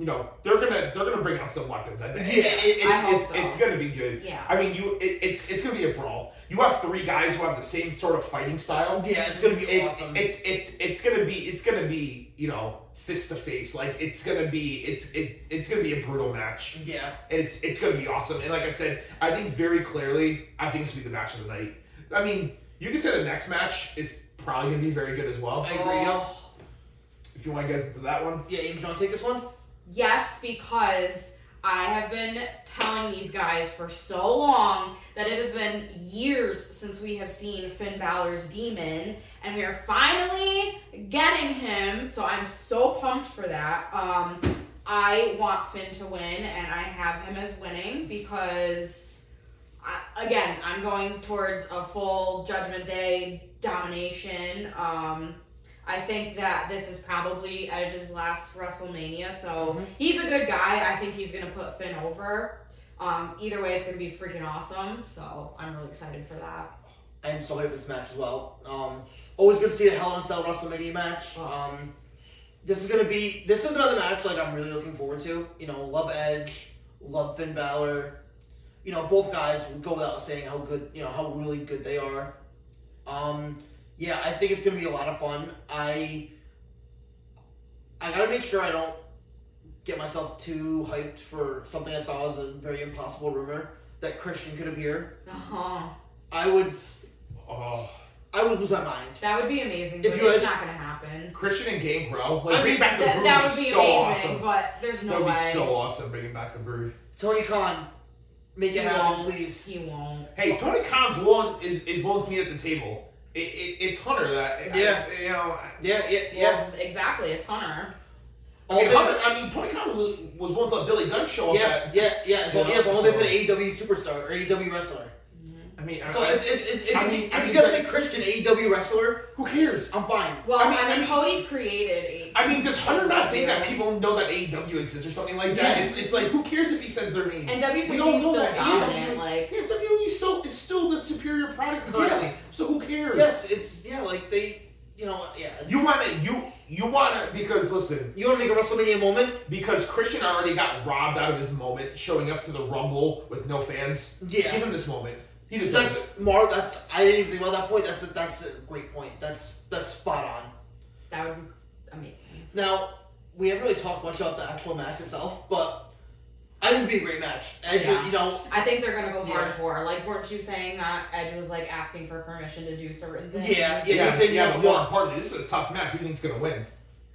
You know they're gonna they're gonna bring out some weapons. I bet. Yeah, It- it- it's, I hope it's, so. it's gonna be good. Yeah. I mean, you it, it's it's gonna be a brawl. You have three guys who have the same sort of fighting style. Yeah, it's gonna be awesome. It's it's it's gonna be it's gonna be you know fist to face. Like it's gonna be it's it it's gonna be a brutal match. yeah, And it's it's gonna be awesome. And like I said, I think very clearly, I think this will be the match of the night. I mean, you can say the next match is probably gonna be very good as well. I agree. Oh, If you want to get into that one, Yeah, Ames, you want to take this one? Yes, because I have been telling these guys for so long that it has been years since we have seen Finn Balor's demon, and we are finally getting him. So I'm so pumped for that. Um, I want Finn to win, and I have him as winning because, I, again, I'm going towards a full Judgment Day domination. Um, I think that this is probably Edge's last WrestleMania, so Mhm. he's a good guy. I think he's gonna put Finn over. Um, either way, it's gonna be freaking awesome. So I'm really excited for that. I am so hyped for this match as well. Um, always good to see a Hell in a Cell WrestleMania match. Oh. Um, this is gonna be this is another match like I'm really looking forward to. You know, love Edge, love Finn Balor. You know, both guys go without saying how good you know how really good they are. Um, yeah, I think it's gonna be a lot of fun. I I gotta make sure I don't get myself too hyped for something I saw as a very impossible rumor that Christian could appear. Uh-huh. I would oh, I would lose my mind. That would be amazing, If but you it's had- not gonna happen. Christian and Gangrel, like I bring mean, back the That, Brood that would would be be so amazing, awesome. but there's that no would be way. so awesome bringing back the Brood. Tony Khan, Make it He happen, won't. please. He won't. Hey, Tony Khan's willing is is willing to meet at the table. It, it, it's Hunter that Yeah. I, you know. Yeah, yeah, yeah. Well, exactly. It's Hunner. I mean, they- Hunter, I mean, Tony Khan was, was willing to let Billy Gunn show up. yeah, yeah, yeah. As yeah, as know, long so- it's an AEW superstar or AEW wrestler. I mean, So I- it's, it, it, if, I you- mean- if I you mean, gotta say Christian AEW wrestler, who cares? I'm fine. Well, I I mean- mean, I mean- Cody created a. I mean, does Hunter not think that people know that AEW exists or something like that? Yeah. It's, it's like, who cares if he says their name? And WWE We is all know still that. dominant. AEW Like, yeah, WWE still is still the superior product currently. So who cares? Yes, it's yeah, like they, you know, yeah. It's, You want to you you want to because listen you want to make a WrestleMania moment? because Christian already got robbed out of his moment showing up to the Rumble with no fans. Yeah. Give him this moment. He deserves it. That's Mar. That's I didn't even think about that point. That's a, that's a great point. That's that's spot on. that would be amazing. Now we haven't really talked much about the actual match itself, but I think it'd be a great match. Edge, Yeah. you know, I think they're gonna go Yeah. hardcore. Like, weren't you saying that Edge was like asking for permission to do certain things? Yeah, Yeah, you're saying he yeah, wants but more one. importantly, this is a tough match. Who do you think's gonna win?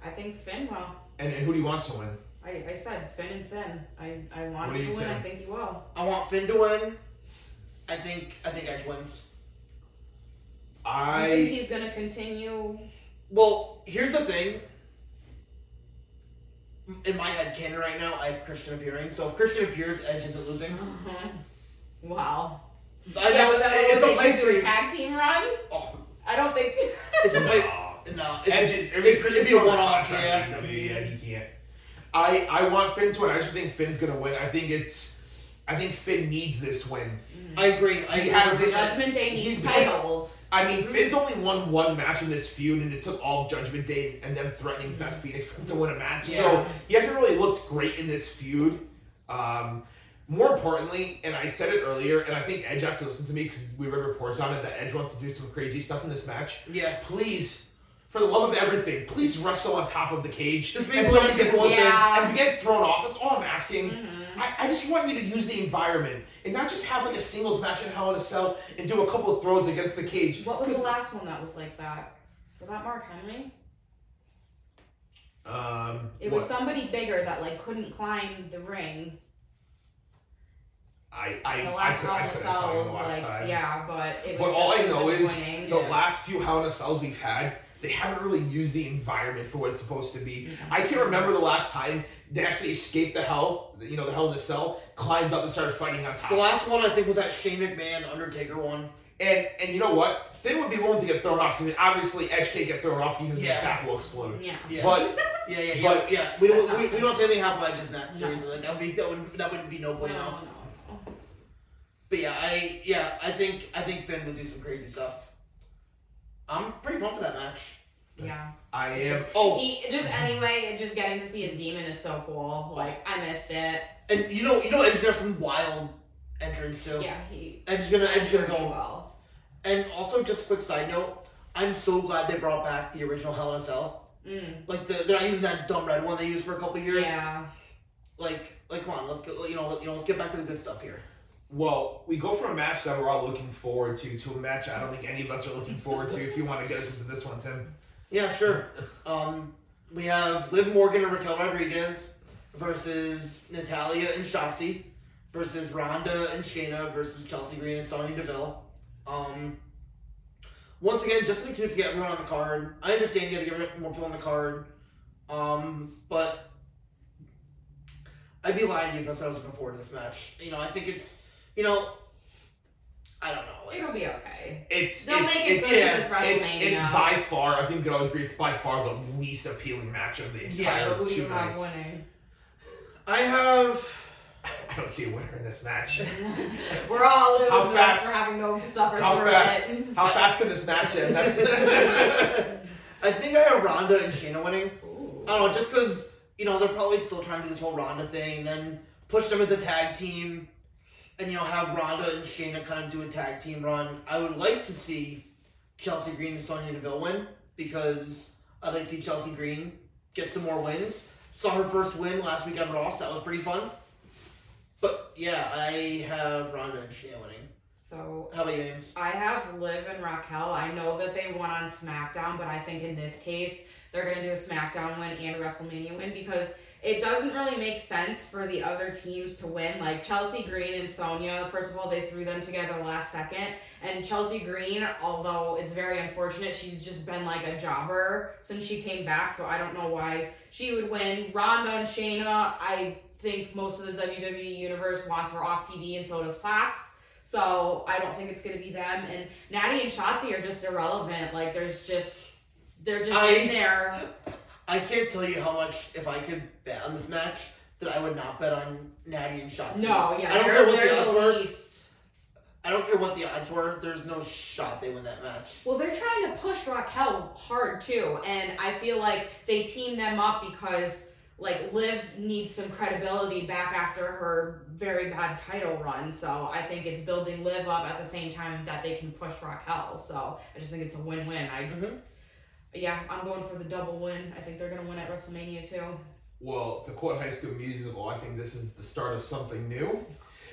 I think Finn will. And, and who do you want to win? I, I said Finn and Finn. I, I want him to you win. I think he will. I want Finn to win. I think I think Edge wins. I think he's gonna continue. Well, here's the thing. In my head canon right now, I have Christian appearing. So if Christian appears, Edge isn't losing. Mm-hmm. Wow. I yeah, know but then it's a they pipe do a dream. tag team run? Oh, I don't think. *laughs* it's a pipe. No. No, Edge it's, is, it, it'd be a one-off. Yeah. Yeah, yeah, he can't. I I want Finn to win. I just think Finn's gonna win. I think it's. I think Finn needs this win. Mm-hmm. I agree. I He agree. has it. Judgment Day He's needs been- titles. I mean, mm-hmm. Finn's only won one match in this feud, and it took all of Judgment Day and them threatening mm-hmm. Beth Phoenix for him to win a match. Yeah. So he hasn't really looked great in this feud. Um, more importantly, and I said it earlier, and I think Edge have to listen to me because we read reports on it that Edge wants to do some crazy stuff in this match. Yeah. Please, for the love of everything, please wrestle on top of the cage. Just make somebody get thing, one thrown- Yeah. and get thrown off. That's all I'm asking. Mhm. I, I just want you to use the environment and not just have like a singles match in Hell in a Cell and do a couple of throws against the cage. What was the last one that was like that? Was that Mark Henry? Um, It what? was somebody bigger that like couldn't climb the ring. I I The I, last I in a couldn't was like time. yeah, but it But was all just, I know is the Yeah. last few Hell in a Cells we've had, they haven't really used the environment for what it's supposed to be. Mm-hmm. I can't remember the last time they actually escaped the Hell, you know, the Hell in the Cell, climbed up and started fighting on top. The last one I think was that Shane McMahon Undertaker one. And and you know what? Finn would be willing to get thrown off because obviously Edge can't get thrown off because Yeah. his back will explode. Yeah. Yeah. But *laughs* yeah, yeah, yeah, but- yeah. We don't we, we don't say anything happen with Edge's neck. No. Seriously, like that would be that would that wouldn't be no No, bueno. no, no. But yeah, I yeah I think I think Finn would do some crazy stuff. I'm pretty pumped for that match. Yeah. I am. Oh, He, just anyway, just getting to see his demon is so cool. Like I missed it. and you know you know Edge's gonna have some wild entrance too. Yeah, he. Edge's gonna I'm Edge's gonna go. will. And also, just a quick side note, I'm so glad they brought back the original Hell in a Cell. Mm. Like the, they're not using that dumb red one they used for a couple years. Yeah. Like like come on, let's get you know you know let's get back to the good stuff here. Well, we go from a match that we're all looking forward to to a match I don't think any of us are looking forward to. If you want to get us into this one, Tim. Yeah, sure. Um, we have Liv Morgan and Raquel Rodriguez versus Natalya and Shotzi versus Ronda and Shayna versus Chelsea Green and Sonya Deville. Um, once again, just an to get everyone on the card. I understand you got to get more people on the card, um, but I'd be lying to you if I said I was looking forward to this match. You know, I think it's, you know, I don't know. Like, It'll be okay. It's They'll it's, make it it's, good yeah, it's it's, WrestleMania. it's by far. I think we can all agree it's by far the least appealing match of the Yeah, entire but who do two you have winning? I have. *laughs* I don't see a winner in this match. *laughs* We're all How losers fast- for having to suffer how through fast- it. How fast can this match end? That's *laughs* I think I have Ronda and Shayna winning. Ooh. I don't know, just because, you know, they're probably still trying to do this whole Ronda thing, and then push them as a tag team, and, you know, have Ronda and Shayna kind of do a tag team run. I would like to see Chelsea Green and Sonya Deville win, because I'd like to see Chelsea Green get some more wins. Saw her first win last week on Ross, that was pretty fun. But, yeah, I have Ronda and Shayna winning. So How about you, Ames? I have Liv and Raquel. I know that they won on SmackDown, but I think in this case they're gonna do a SmackDown win and a WrestleMania win because it doesn't really make sense for the other teams to win. Like Chelsea Green and Sonya, first of all, they threw them together last second. And Chelsea Green, although it's very unfortunate, she's just been like a jobber since she came back, so I don't know why she would win. Ronda and Shayna, I think most of the WWE universe wants her off TV, and so does Fox. So I don't think it's gonna be them. And Natty and Shotzi are just irrelevant. Like there's just they're just I- in there. I can't tell you how much, if I could bet on this match, that I would not bet on Natty and Shotzi. No, yeah, I don't care what the odds were. least. I don't care what the odds were. There's no shot they win that match. Well, they're trying to push Raquel hard too, and I feel like they team them up because like Liv needs some credibility back after her very bad title run. So I think it's building Liv up at the same time that they can push Raquel. So I just think it's a win-win. I mm-hmm. Yeah, I'm going for the double win. I think they're gonna win at WrestleMania too. Well, to quote High School Musical, I think this is the start of something new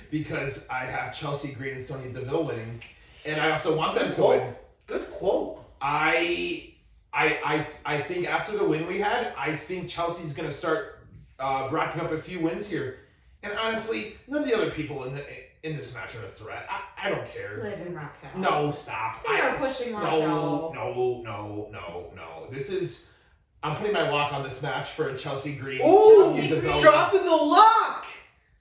because I have Chelsea Green and Sonya Deville winning, and I also want them to Quote. win. Good quote. I, I, I, I think after the win we had, I think Chelsea's gonna start uh, racking up a few wins here. And honestly, none of the other people in the in this match are a threat. I, I don't care. Liv and Raquel. No, stop. They I- are pushing Raquel. no, no, no, no, no. This is. I'm putting my lock on this match for Chelsea Green. Ooh, Sonya Chelsea Green. Dropping the lock.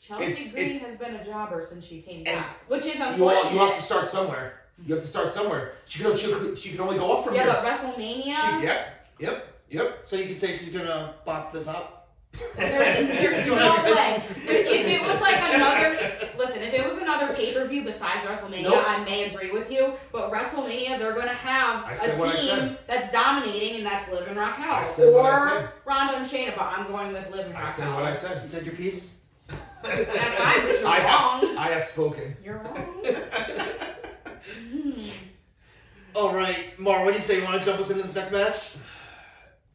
Chelsea It's- Green it's- has been a jobber since she came back, which is You, all, unfortunate. you have to start somewhere. You have to start somewhere. She can, she, she can only go up from yeah, here. but WrestleMania. She, yep, yep, yep. So you can say she's gonna bop this up. There's, there's no don't have your way. If it was like another, *laughs* listen, if it was another pay per view besides WrestleMania, Nope. I may agree with you. But WrestleMania, they're gonna have I a said what I team that's dominating, and that's Liv and Raquel, I said what I or. Ronda and Shayna. But I'm going with Liv and I Raquel. said what I said. You said your piece. That's fine, but I have, wrong. I have spoken. You're wrong. *laughs* Hmm. All right, Mar. What do you say? You want to jump us into this next match?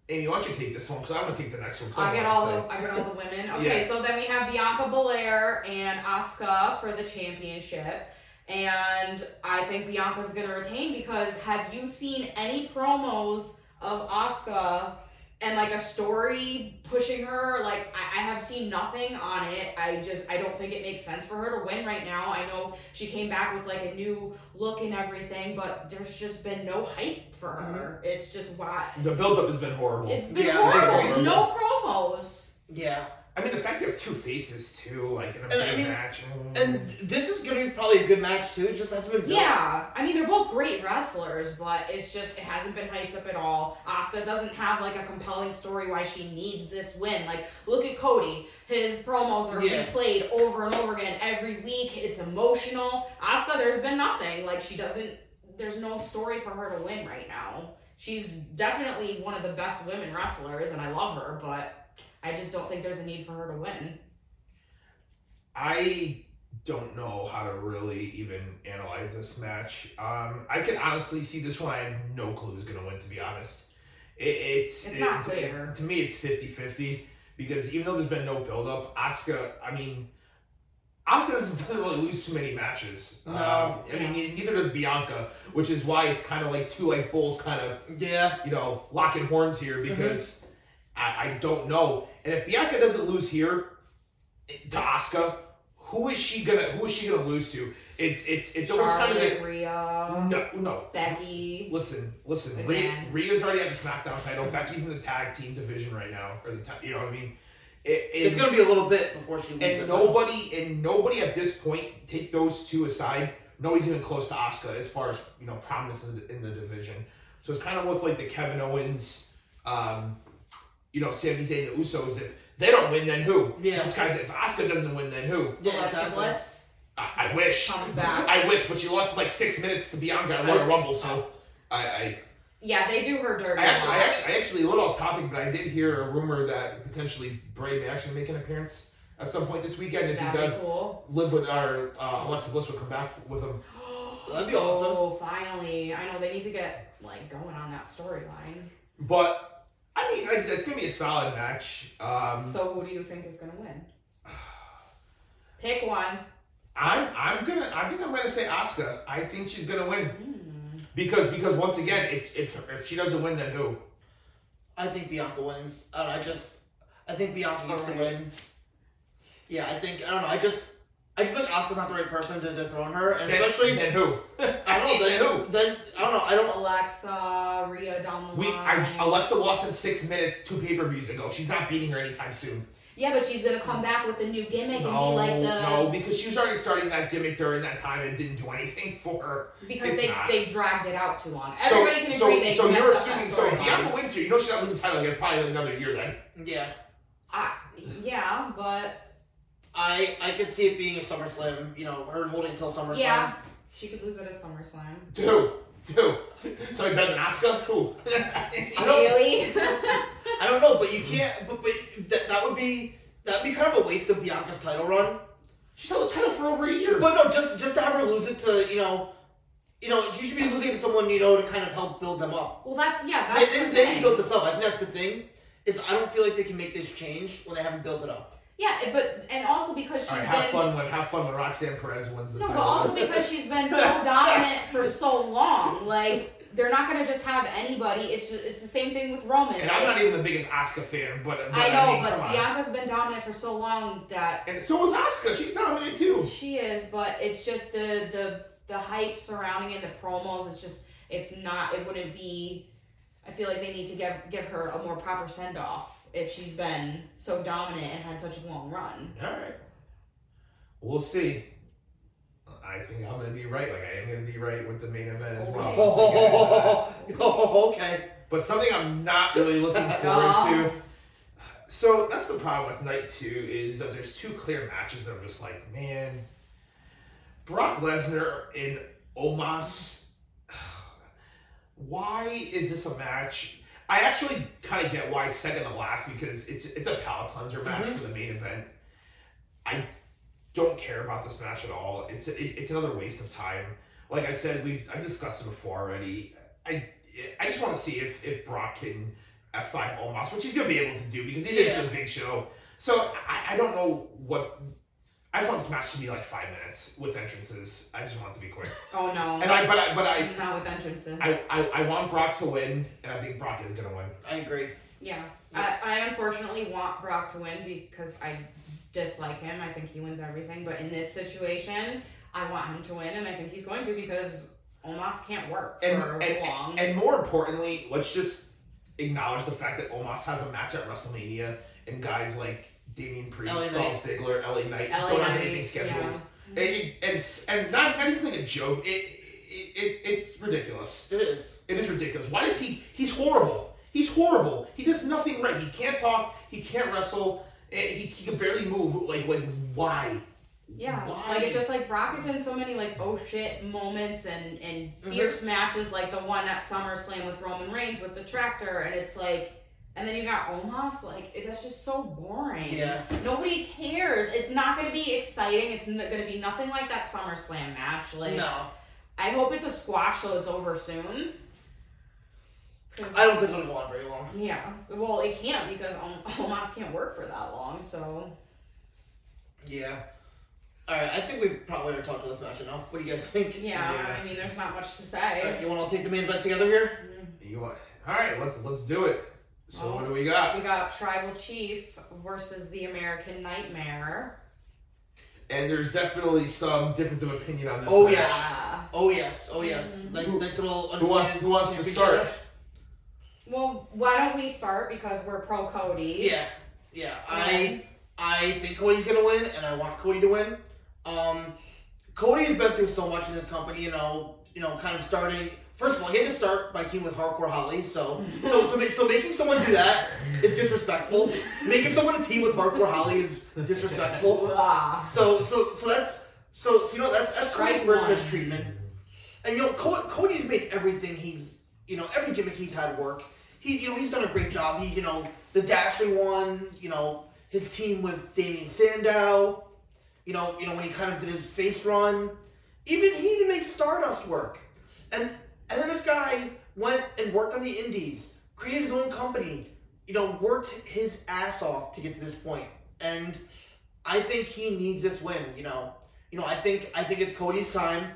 Amy, why don't you take this one? Because I'm gonna take the next one. I get all the. I get all the women. *laughs* Okay, Yeah. so then we have Bianca Belair and Asuka for the championship. And I think Bianca's gonna retain because have you seen any promos of Asuka and like a story pushing her? Like I, I have seen nothing on it. I just I don't think it makes sense for her to win right now. I know she came back with like a new look and everything, but there's just been no hype for her. Mm-hmm. It's just why The buildup has been horrible. it's been Yeah, horrible. horrible. No promos. Yeah. I mean, the fact you have two faces too, like in a And big I mean- match. mm. And this is gonna be probably a good match too. It just hasn't been. built. Yeah, I mean they're both great wrestlers, but it's just it hasn't been hyped up at all. Asuka doesn't have like a compelling story why she needs this win. Like look at Cody, his promos are Yeah. replayed over and over again every week. It's emotional. Asuka, there's been nothing. Like she doesn't. There's no story for her to win right now. She's definitely one of the best women wrestlers, and I love her, but I just don't think there's a need for her to win. I don't know how to really even analyze this match. Um, I can honestly see this one. I have no clue who's going to win, to be honest. It, it's It's not it- clear. To me, it's 50 50 because even though there's been no build up, Asuka, I mean, Asuka doesn't, doesn't really lose too many matches. No. Um, I mean, neither does Bianca, which is why it's kind of like two like bulls kind of Yeah. you know, locking horns here because I, I don't know. And if Bianca doesn't lose here to Asuka, who is she gonna who is she gonna lose to? It's it's it's almost kind of like Rhea, no no. Becky. Listen, listen. Rhea, Again. Rhea's already at the SmackDown title. Becky's in the tag team division right now, or the ta- you know what I mean. It, it, It's gonna be a little bit before she loses. and the title. nobody and nobody at this point take those two aside. Nobody's even close to Asuka as far as you know prominence in the, in the division. So it's kind of almost like the Kevin Owens, um, you know, Sami Zayn, the Usos. If they don't win, then who? Yeah. These guys. If Asuka doesn't win, then who? Yeah, Alexa exactly. Bliss I, I wish. comes back. I wish, but she lost like six minutes to Bianca at Royal Rumble. So I, I Yeah, they do her dirty. I actually, a I lot. actually, I actually, a little off topic, but I did hear a rumor that potentially Bray may actually make an appearance at some point this weekend. If he That'd does, be cool. live with our uh, Alexa Bliss would come back with him. *gasps* That'd be awesome. Oh, finally! I know they need to get like going on that storyline. But I mean, like I it's gonna be a solid match. Um, So who do you think is gonna win? *sighs* Pick one. I'm I'm gonna I think I'm gonna say Asuka. I think she's gonna win Hmm. because because once again, if if if she doesn't win, then who? I think Bianca wins. I don't know, I just I think Bianca gets to win. Yeah, I think I don't know. I just I just think Asuka's not the right person to dethrone her, and Then, especially then who? *laughs* I don't know. then *laughs* who? Then, then I don't know. I don't. Alexa, Rhea down the We line. I, Alexa lost in six minutes two pay per views ago. She's not beating her anytime soon. Yeah, but she's gonna come back with a new gimmick and be like the no, because she was already starting that gimmick during that time and didn't do anything *laughs* for her. because it's they, not. they dragged it out too long. So- Everybody can so, agree they so you're up assuming that so if storyline. Bianca wins here, you know she's not losing the title again probably another year then. Yeah, I, yeah, but I I could see it being a SummerSlam. You know, her holding until SummerSlam. yeah, she could lose it at SummerSlam. Two. Two. Somebody better than Asuka? Who? *laughs* I don't- Really? *laughs* I don't know, but you can't. But but that, that would be that'd be kind of a waste of Bianca's title run. She's held the title for over a year. But no, just just to have her lose it to you know, you know, she should be losing it to someone you know to kind of help build them up. well, that's yeah, They, that's they, the they thing. can build this up. I think that's the thing. Is I don't feel like they can make this change when they haven't built it up. Yeah, eh, but and also because she's All right, been have fun when have fun when Roxanne Perez wins the title. no, but also because she's been so *laughs* dominant for so long. Like they're not gonna just have anybody. It's just, it's the same thing with Roman. and I'm not even the biggest Asuka fan, but, but I know, mean, but. Bianca's been dominant for so long that And so was Asuka. She's dominant too. she is. But it's just the the the hype surrounding it, the promos. It's just it's not. It wouldn't be. I feel like they need to give give her a more proper send off if she's been so dominant and had such a long run. All right. We'll see. I think I'm going to be right. Like, I am going to be right with the main event as well. Oh, *laughs* okay. But something I'm not really looking *laughs* forward to. Uh-huh. So that's the problem with night two is that there's two clear matches that I'm just like, man. Brock Lesnar in Omos. *sighs* Why is this a match? I actually kind of get why it's second to last because it's it's a palate cleanser match Mhm. for the main event. I don't care about this match at all. It's it, it's another waste of time. Like I said, we've I've discussed it before already. I I just want to see if if Brock can F5 Omos, which he's gonna be able to do because he did it Yeah. the big show. So I, I don't know what. I just want this match to be like five minutes with entrances. I just want it to be quick. Oh no, And I but I but I not with entrances. I, I, I want Brock to win, and I think Brock is gonna win. I agree. Yeah, I, I unfortunately want Brock to win because I dislike him. I think he wins everything. But in this situation, I want him to win, and I think he's going to because Omos can't work And for and, long. and more importantly, let's just acknowledge the fact that Omos has a match at WrestleMania, and guys like Damian Priest, LA Dolph Knight. Ziggler, LA Knight LA don't have Knight, anything scheduled. yeah. And, and and not not even like a joke. It, it, it it's ridiculous. It is. It is ridiculous. Why is he? He's horrible. He's horrible. He does nothing right. He can't talk. He can't wrestle. eh, He, he can barely move. Like like why? Yeah, Why? like it's just like Brock is in so many like oh shit moments and and Mm-hmm. fierce matches like the one at SummerSlam with Roman Reigns with the tractor, and it's like, and then you got Omos, like it, that's just so boring. Yeah. Nobody cares. It's not going to be exciting. It's n- going to be nothing like that SummerSlam match. Like no, I hope it's a squash so it's over soon. 'Cause- I don't think it'll go on very long. Yeah, well, it can't because Om- *laughs* Omos can't work for that long. So Yeah. All right. I think we've probably already talked about this match enough. What do you guys think? yeah, Yeah. I mean, there's not much to say. right, you want to take the main event together here? You want? All right, let's let's do it. So Oh. what do we got? We got Tribal Chief versus the American Nightmare. And there's definitely some difference of opinion on this. Oh, match. yeah. Yeah. Oh yes. Oh yes. Mhm. Nice, Who- nice little. Who wants Who wants to start? Well, why don't we start because we're pro Cody? Yeah. Yeah. I I think Cody's gonna win, and I want Cody to win. Um, Cody has been through so much in this company. You know. You know, kind of starting. First of all, he had to start by team with Hardcore Holly. So, so, so, ma- so making someone do that is disrespectful. Making someone a team with Hardcore Holly is disrespectful. Ah. So, so, so that's so, so you know that's that's Cody's first mistreatment. And you know, Co- Cody's made everything he's, you know, every gimmick he's had work. He, you know, he's done a great job. He, you know, the dashing one. You know, his team with Damien Sandow. You know, you know when he kind of did his face run. Even he even made Stardust work. And and then this guy went and worked on the Indies, created his own company. You know, worked his ass off to get to this point. And I think he needs this win. You know, You know, I think I think it's Cody's time.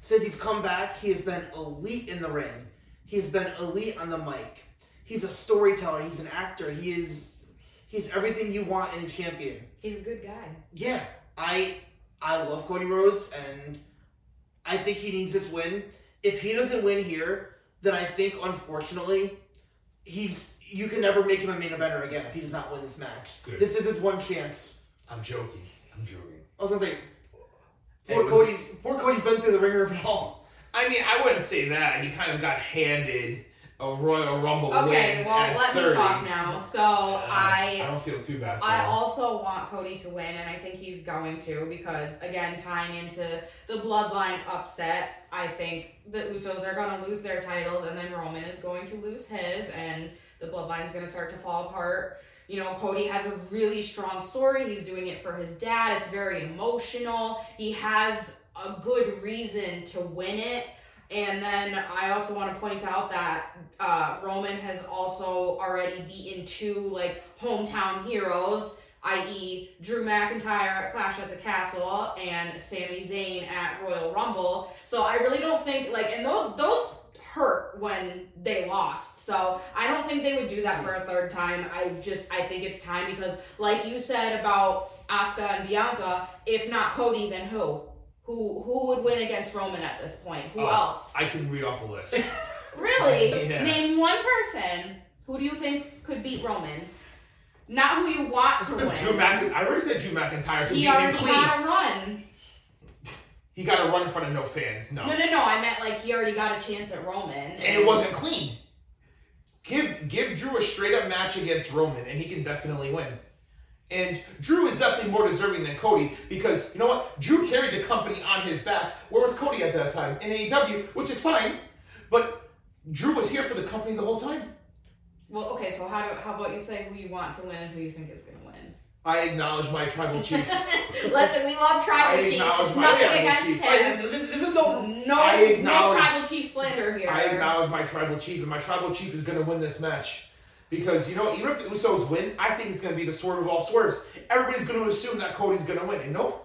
Since he's come back, he has been elite in the ring. He has been elite on the mic. He's a storyteller. He's an actor. He is he's everything you want in a champion. He's a good guy. Yeah, I I love Cody Rhodes, and I think he needs this win. If he doesn't win here, then I think unfortunately he's you can never make him a main eventer again if he does not win this match. Good. This is his one chance. I'm joking. I'm joking. I was gonna say, poor Cody's poor Cody's been through the ringer of it all. I mean, I wouldn't say that. He kind of got handed a Royal Rumble Okay, well, let 30. me talk now. So Uh, I I don't feel too bad for I also want Cody to win, and I think he's going to because, again, tying into the bloodline upset, I think the Usos are going to lose their titles, and then Roman is going to lose his, and the bloodline's going to start to fall apart. You know, Cody has a really strong story. He's doing it for his dad. It's very emotional. He has a good reason to win it. And then I also want to point out that uh, Roman has also already beaten two like hometown heroes, i.e., Drew McIntyre at Clash at the Castle and Sami Zayn at Royal Rumble. So I really don't think like, and those those hurt when they lost. So I don't think they would do that for a third time. I just I think it's time because, like you said about Asuka and Bianca, if not Cody, then who? Who who would win against Roman at this point? Who Oh, else? I can read off a list. *laughs* *laughs* Really? Yeah. Name one person. Who do you think could beat Roman? Not who you want to *laughs* win. Drew McIntyre. I already said Drew McIntyre he already got a run. He got a run in front of no fans. No. No, no, no. I meant like he already got a chance at Roman. and it wasn't clean. Give give Drew a straight up match against Roman, and he can definitely win. And Drew is definitely more deserving than Cody because you know what? Drew carried the company on his back. Where was Cody at that time? In AEW, which is fine, but Drew was here for the company the whole time. Well, okay. So how do how about you say who you want to win and who you think is gonna win? I acknowledge my tribal chief. *laughs* Listen, we love tribal I chief. acknowledge It's my nothing tribal against chief. him. This, this is no. No, I no tribal chief slander here. I acknowledge my tribal chief, and my tribal chief is going to win this match. Because, you know, even if the Usos win, I think it's going to be the swerve of all swerves. Everybody's going to assume that Cody's going to win. And nope.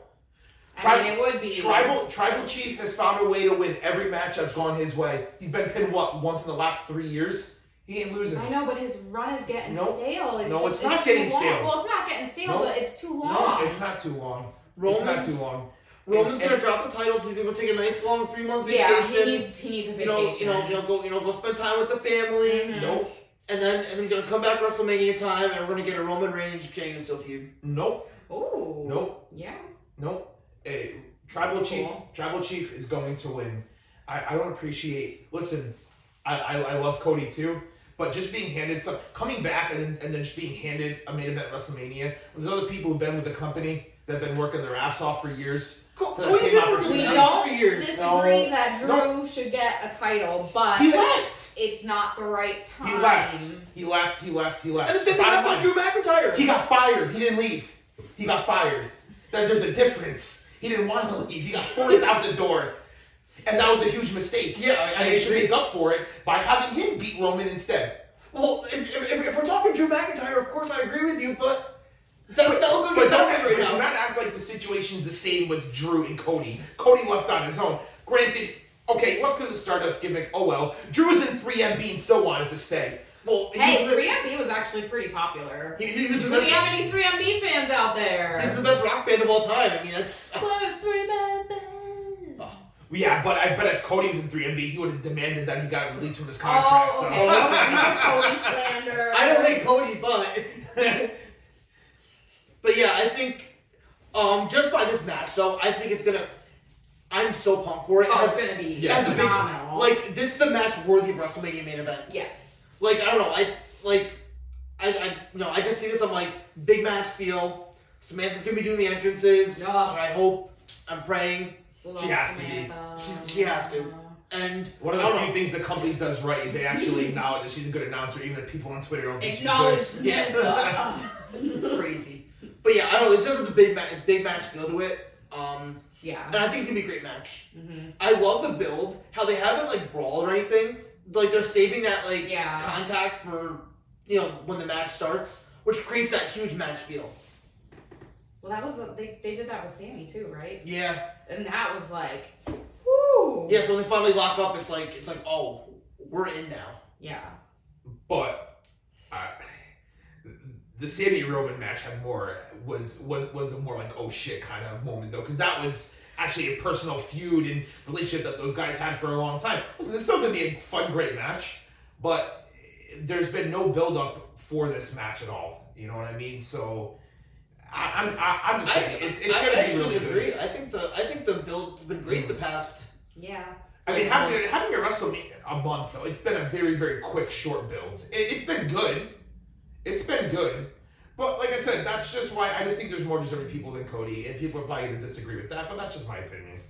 I mean, it would be Tribal Tribal Chief has found a way to win every match that's gone his way. He's been pinned, what, once in the last three years? He ain't losing. I know, but his run is getting Nope. stale. It's No, just, it's not too getting stale. Well, it's not getting stale, Nope. but it's too long. No, it's not too long. It's not Roman's, too long. Roman's And- gonna and- drop the titles. He's gonna take a nice long three month vacation. Yeah, he needs he needs a vacation. you know, you know, you know, go, you know, go spend time with the family, Mhm. Nope. And then and then he's gonna come back WrestleMania time, and we're gonna get a Roman Reigns Jey Uso feud. Nope. Ooh. Nope. Yeah. Nope. Hey, Tribal Cool. Chief. Tribal Chief is going to win. I, I don't appreciate. Listen, I, I I love Cody too, but just being handed some coming back and then and then just being handed a main event WrestleMania. There's other people who've been with the company that have been working their ass off for years. Co- For the Cody's same been working opportunity. We don't years. disagree No. that Drew No. should get a title, but He left. it's not the right time. He left. He left. He left. He left. And the same thing happened with Drew McIntyre. He got fired. He didn't leave. He got fired. That there's a difference. He didn't want to leave. He got forced out the door. And that was a huge mistake. yeah, I, I And they should make up for it by having him beat Roman instead. Well, if, if, if we're talking Drew McIntyre, of course I agree with you, but that's not looking But as don't, healthy but right do now. not act like the situation's the same with Drew and Cody. Cody left on his own. Granted, okay, left because of Stardust gimmick. Oh well. Drew was in 3MB and still wanted to stay. Well, he Hey, was the- 3MB was actually pretty popular. he, he was the Do we have any 3MB fans out there? He's the best rock band of all time. I mean, that's. What, three man band? Oh, yeah, but I bet if Cody was in 3MB, he would have demanded that he got released from his contract. Oh, so. okay. Oh. *laughs* Cody slander. I don't hate Cody, but *laughs* but yeah, I think um just by this match though, I think it's gonna. I'm so pumped for it. Oh, As- it's gonna be Yeah, it's big- phenomenal. like this is a match worthy of WrestleMania main event. yes. Like I don't know, I like I I you know I just see this. I'm like big match feel. Samantha's gonna be doing the entrances. No. I hope. I'm praying. She has to be. She- she has to. And One of the few know. things the company does right is they actually acknowledge that she's a good announcer, even if people on Twitter don't Acknowledge she's Samantha. *laughs* crazy. But yeah, I don't know. It's just a big ma- big match feel to it. Um, yeah. and I think it's gonna be a great match. hmm I love the build. How they haven't like brawled or anything. Like they're saving that like Yeah. contact for you know when the match starts, which creates that huge match feel. Well, that was they they did that with Sami too, right? Yeah. And that was like, whoo. Yeah, so when they finally lock up, it's like it's like, oh, we're in now. Yeah. But uh, the Sami Roman match had more was was was a more like oh shit kind of moment though because that was actually a personal feud and relationship that those guys had for a long time. Listen, this is still gonna be a fun, great match, but there's been no build up for this match at all. You know what I mean? So. I, I'm I, I'm just saying it's it's I gonna be actually really good. I think the I think the build's been great the past. Yeah. I mean, having, month. having a WrestleMania a month though, it's been a very, very quick, short build. It, it's been good. It's been good. But like I said, that's just why I just think there's more deserving people than Cody, and people are probably going to disagree with that, but that's just my opinion.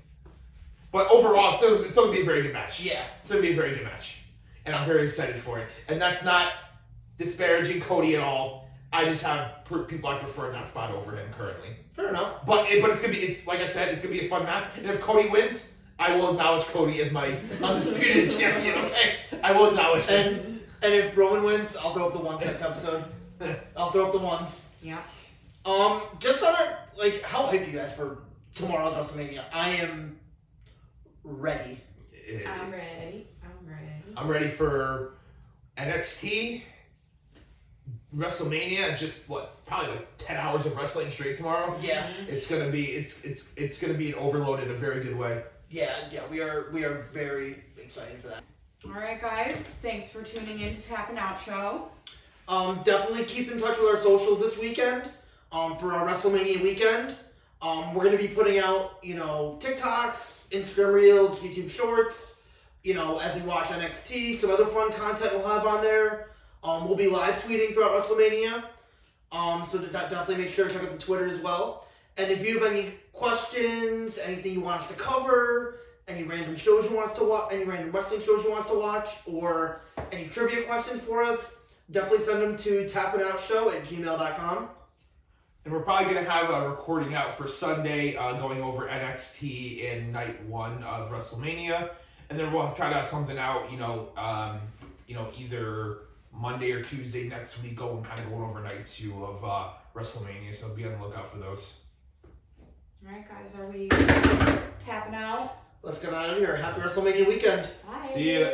But overall, it's still, it's still going to be a very good match. Yeah. It's going to be a very good match. And I'm very excited for it. And that's not disparaging Cody at all. I just have people I prefer in that spot over him currently. Fair enough. But it, but it's gonna be it's like I said, it's gonna be a fun match. And if Cody wins, I will acknowledge Cody as my *laughs* undisputed *laughs* champion. Okay, I will acknowledge him. And and if Roman wins, I'll throw up the ones next episode. I'll throw up the ones. Yeah. Um, just on a, like, how hyped are you guys for tomorrow's WrestleMania? I am ready. I'm ready. I'm ready. I'm ready for NXT, WrestleMania. Just what probably like ten hours of wrestling straight tomorrow. Yeah, Mhm. It's gonna be it's it's it's gonna be an overload in a very good way. yeah, yeah. We are we are very excited for that. All right, guys. Thanks for tuning in to Tapping Out Show. Um, definitely keep in touch with our socials this weekend. Um, for our WrestleMania weekend. Um, we're gonna be putting out, you know, TikToks, Instagram Reels, YouTube Shorts. You know, as we watch NXT, some other fun content we'll have on there. Um, we'll be live tweeting throughout WrestleMania. Um, so definitely make sure to check out the Twitter as well. And if you have any questions, anything you want us to cover, any random shows you want us to watch, any random wrestling shows you want us to watch, or any trivia questions for us, definitely send them to tappinoutshow at gmail.com. And we're probably gonna have a recording out for Sunday, uh, going over NXT in night one of WrestleMania, and then we'll try to have something out, you know, um, you know, either Monday or Tuesday next week, going kind of going over night two of uh, WrestleMania. So be on the lookout for those. All right, guys. Are we tapping out? Let's get out of here. Happy WrestleMania weekend. Bye. See ya.